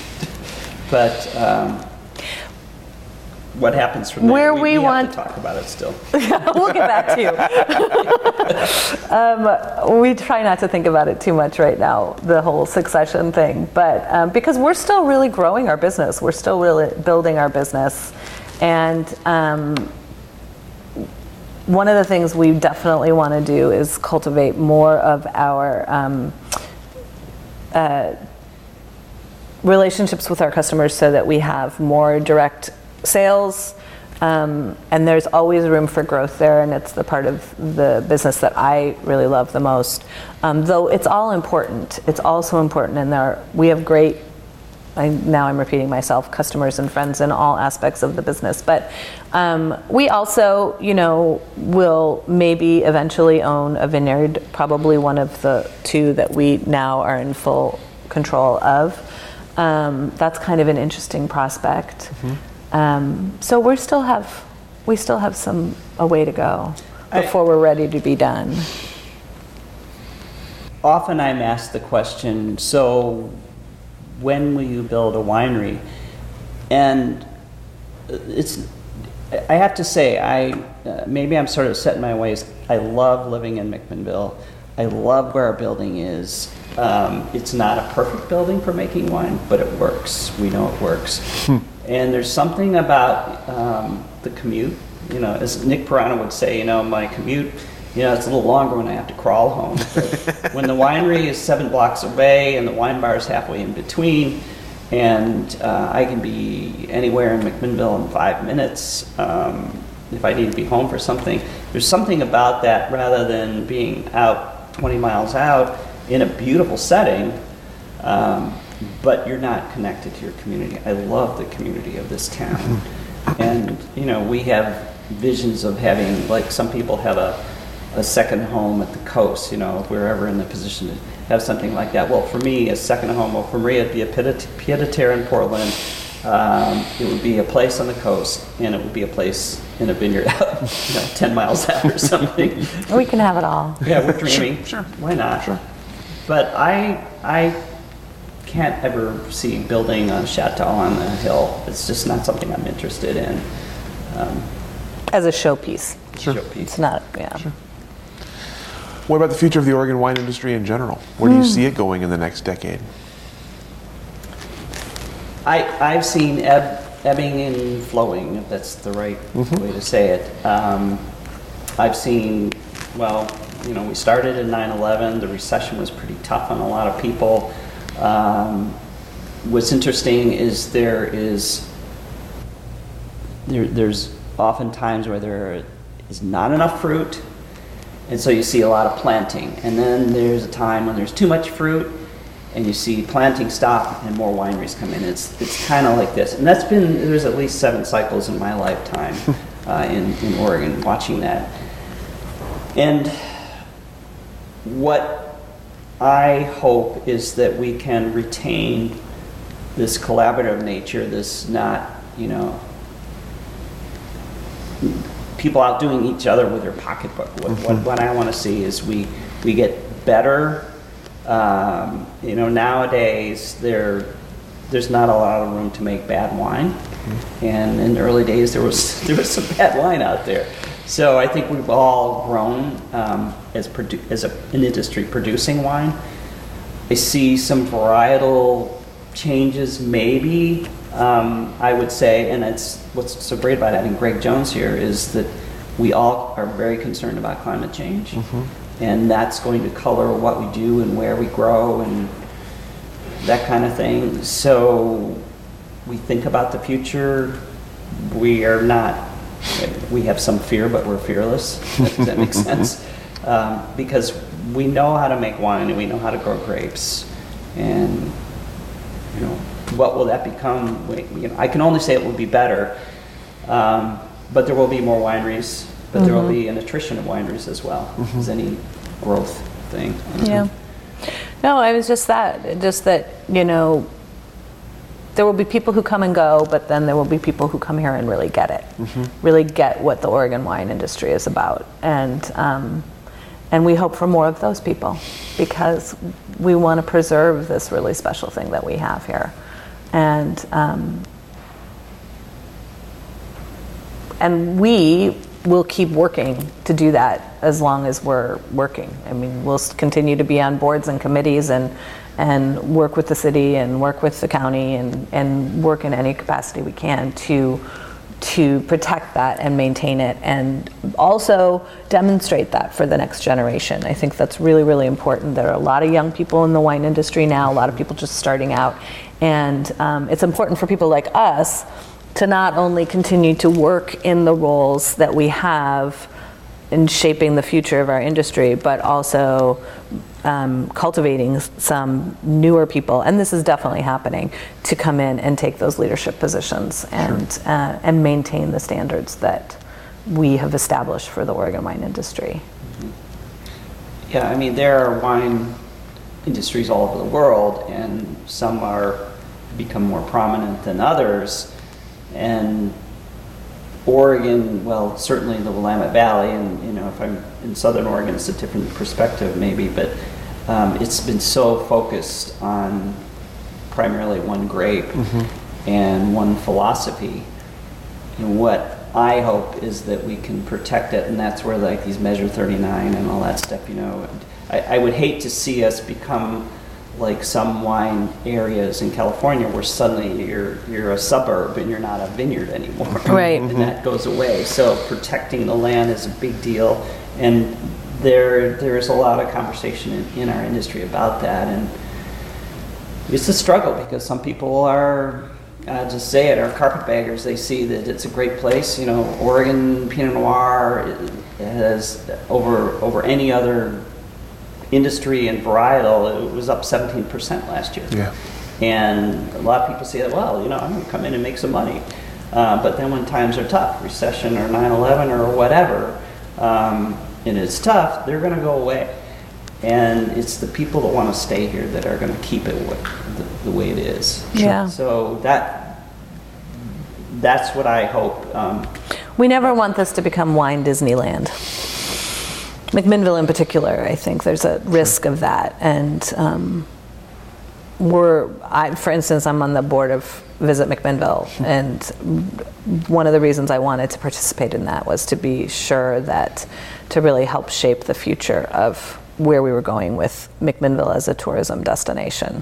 but um, what happens from there? Where we have want- to talk about it still. we'll get back to you. um, we try not to think about it too much right now, the whole succession thing, but um, because we're still really growing our business, we're still really building our business, and um, one of the things we definitely want to do is cultivate more of our um, uh, relationships with our customers so that we have more direct sales. Um, and there's always room for growth there, and it's the part of the business that I really love the most. Um, though it's all important, it's also important, and there we have great. I, now I'm repeating myself, customers and friends in all aspects of the business. But um, we also, you know, will maybe eventually own a vineyard, probably one of the two that we now are in full control of. Um, that's kind of an interesting prospect. Um, so we still have we still have some a way to go I- before we're ready to be done. Often I'm asked the question, so when will you build a winery? And it's, I have to say, I, uh, maybe I'm sort of set in my ways. I love living in McMinnville. I love where our building is. Um, it's not a perfect building for making wine, but it works. We know it works. And there's something about um, the commute. You know, as Nick Peirano would say, you know, my commute, you know, it's a little longer when I have to crawl home. When the winery is seven blocks away and the wine bar is halfway in between, and uh, I can be anywhere in McMinnville in five minutes um, if I need to be home for something. There's something about that rather than being out 20 miles out in a beautiful setting, um, but you're not connected to your community. I love the community of this town. and, you know, we have visions of having, like some people have a, a second home at the coast, you know, if we're ever in the position to have something like that. Well, for me, a second home, well, for Maria, it'd be a pied pied a terre in Portland. Um, it would be a place on the coast, and it would be a place in a vineyard out, you know, 10 miles out or something. We can have it all. Yeah, we're dreaming. Sure. Why not? Sure. But I, I can't ever see building a chateau on the hill. It's just not something I'm interested in. Um, As a showpiece. Sure. showpiece. It's not, yeah. What about the future of the Oregon wine industry in general? Where do you see it going in the next decade? I, I've seen ebb, ebbing and flowing, if that's the right way to say it. Um, I've seen, well, you know, we started in 9 11, the recession was pretty tough on a lot of people. Um, what's interesting is there is there, there's oftentimes where there is not enough fruit, and so you see a lot of planting. And then there's a time when there's too much fruit, and you see planting stop and more wineries come in. It's it's kind of like this, and that's been there's at least seven cycles in my lifetime uh, in in Oregon watching that. And what I hope is that we can retain this collaborative nature, this not you know people outdoing each other with their pocketbook. What, what, what I want to see is we we get better. Um, you know, nowadays there there's not a lot of room to make bad wine, and in the early days there was there was some bad wine out there. So I think we've all grown um, as produ- as a, an industry producing wine. I see some varietal changes, maybe um, I would say, and it's what's so great about having Greg Jones here is that we all are very concerned about climate change, and that's going to color what we do and where we grow and that kind of thing. So we think about the future. We are not. We have some fear, but we're fearless. Does that make sense? Um, because we know how to make wine and we know how to grow grapes, and you know what will that become? We- You know, I can only say it will be better, um, but there will be more wineries. But there will be an attrition of wineries as well. As any growth thing. Yeah. No, I was just that, just that, you know, there will be people who come and go, but then there will be people who come here and really get it, really get what the Oregon wine industry is about, and um, and we hope for more of those people because we want to preserve this really special thing that we have here, and um, and we will keep working to do that as long as we're working. I mean, we'll continue to be on boards and committees and and work with the city and work with the county and and work in any capacity we can to to protect that and maintain it and also demonstrate that for the next generation. I think that's really, really important. There are a lot of young people in the wine industry now, a lot of people just starting out. And um, it's important for people like us to not only continue to work in the roles that we have in shaping the future of our industry, but also um, cultivating some newer people, and this is definitely happening, to come in and take those leadership positions and uh, and maintain the standards that we have established for the Oregon wine industry. Yeah, I mean, there are wine industries all over the world, and some are become more prominent than others. And Oregon, well, certainly the Willamette Valley, and you know, if I'm in Southern Oregon, it's a different perspective, maybe, but um, it's been so focused on primarily one grape and one philosophy. And what I hope is that we can protect it, and that's where like these Measure 39 and all that stuff, you know. I, I would hate to see us become like some wine areas in California where suddenly you're you're a suburb and you're not a vineyard anymore. Right. and that goes away. So protecting the land is a big deal, and there there is a lot of conversation in, in our industry about that, and it's a struggle because some people are uh, just say it are carpetbaggers. They see that it's a great place. You know, Oregon Pinot Noir has over over any other industry and varietal. It was up 17% last year. Yeah. And a lot of people say, well, you know, I'm going to come in and make some money. Uh, but then when times are tough, recession or 9/11 or whatever, um, and it's tough, they're going to go away. And it's the people that want to stay here that are going to keep it the, the way it is. Yeah. So that that's what I hope. Um, We never want this to become wine Disneyland. McMinnville in particular, I think there's a risk of that. And um, we're, I, for instance, I'm on the board of Visit McMinnville, and one of the reasons I wanted to participate in that was to be sure that to really help shape the future of where we were going with McMinnville as a tourism destination.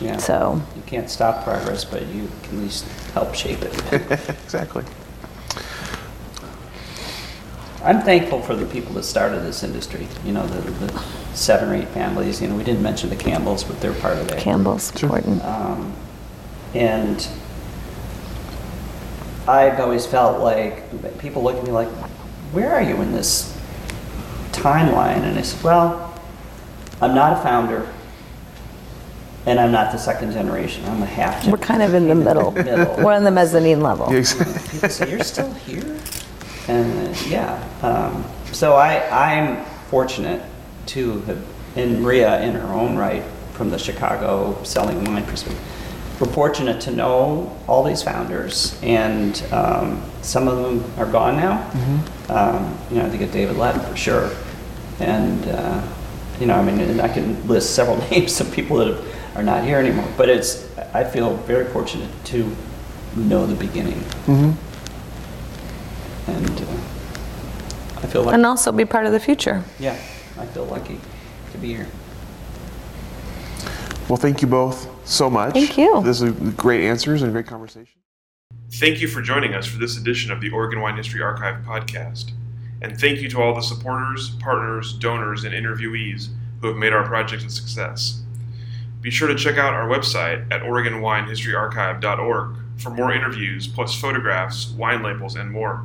yeah. So, You can't stop progress, but you can at least help shape it. Exactly. I'm thankful for the people that started this industry. You know, the, the seven or eight families. You know, we didn't mention the Campbells, but they're part of that. Campbell's important. Um, and I've always felt like people look at me like, where are you in this timeline? And I said, well, I'm not a founder, and I'm not the second generation. I'm a half. We're kind of in the middle. Middle. We're on the mezzanine level. Yeah, exactly. People say, "You're still here," and yeah. Um, so I, I'm fortunate to have, and Maria in her own right, from the Chicago selling wine perspective, we're fortunate to know all these founders, and um, some of them are gone now. Um, you know, I think of David Lett for sure, and uh, you know, I mean, and I can list several names of people that are not here anymore. But it's, I feel very fortunate to know the beginning, and uh, I feel like, And also be part of the future. yeah, I feel lucky to be here. Well, thank you both so much. Thank you. This is great answers and great conversation. Thank you for joining us for this edition of the Oregon Wine History Archive podcast. And thank you to all the supporters, partners, donors, and interviewees who have made our project a success. Be sure to check out our website at OregonWineHistoryArchive.org for more interviews, plus photographs, wine labels, and more.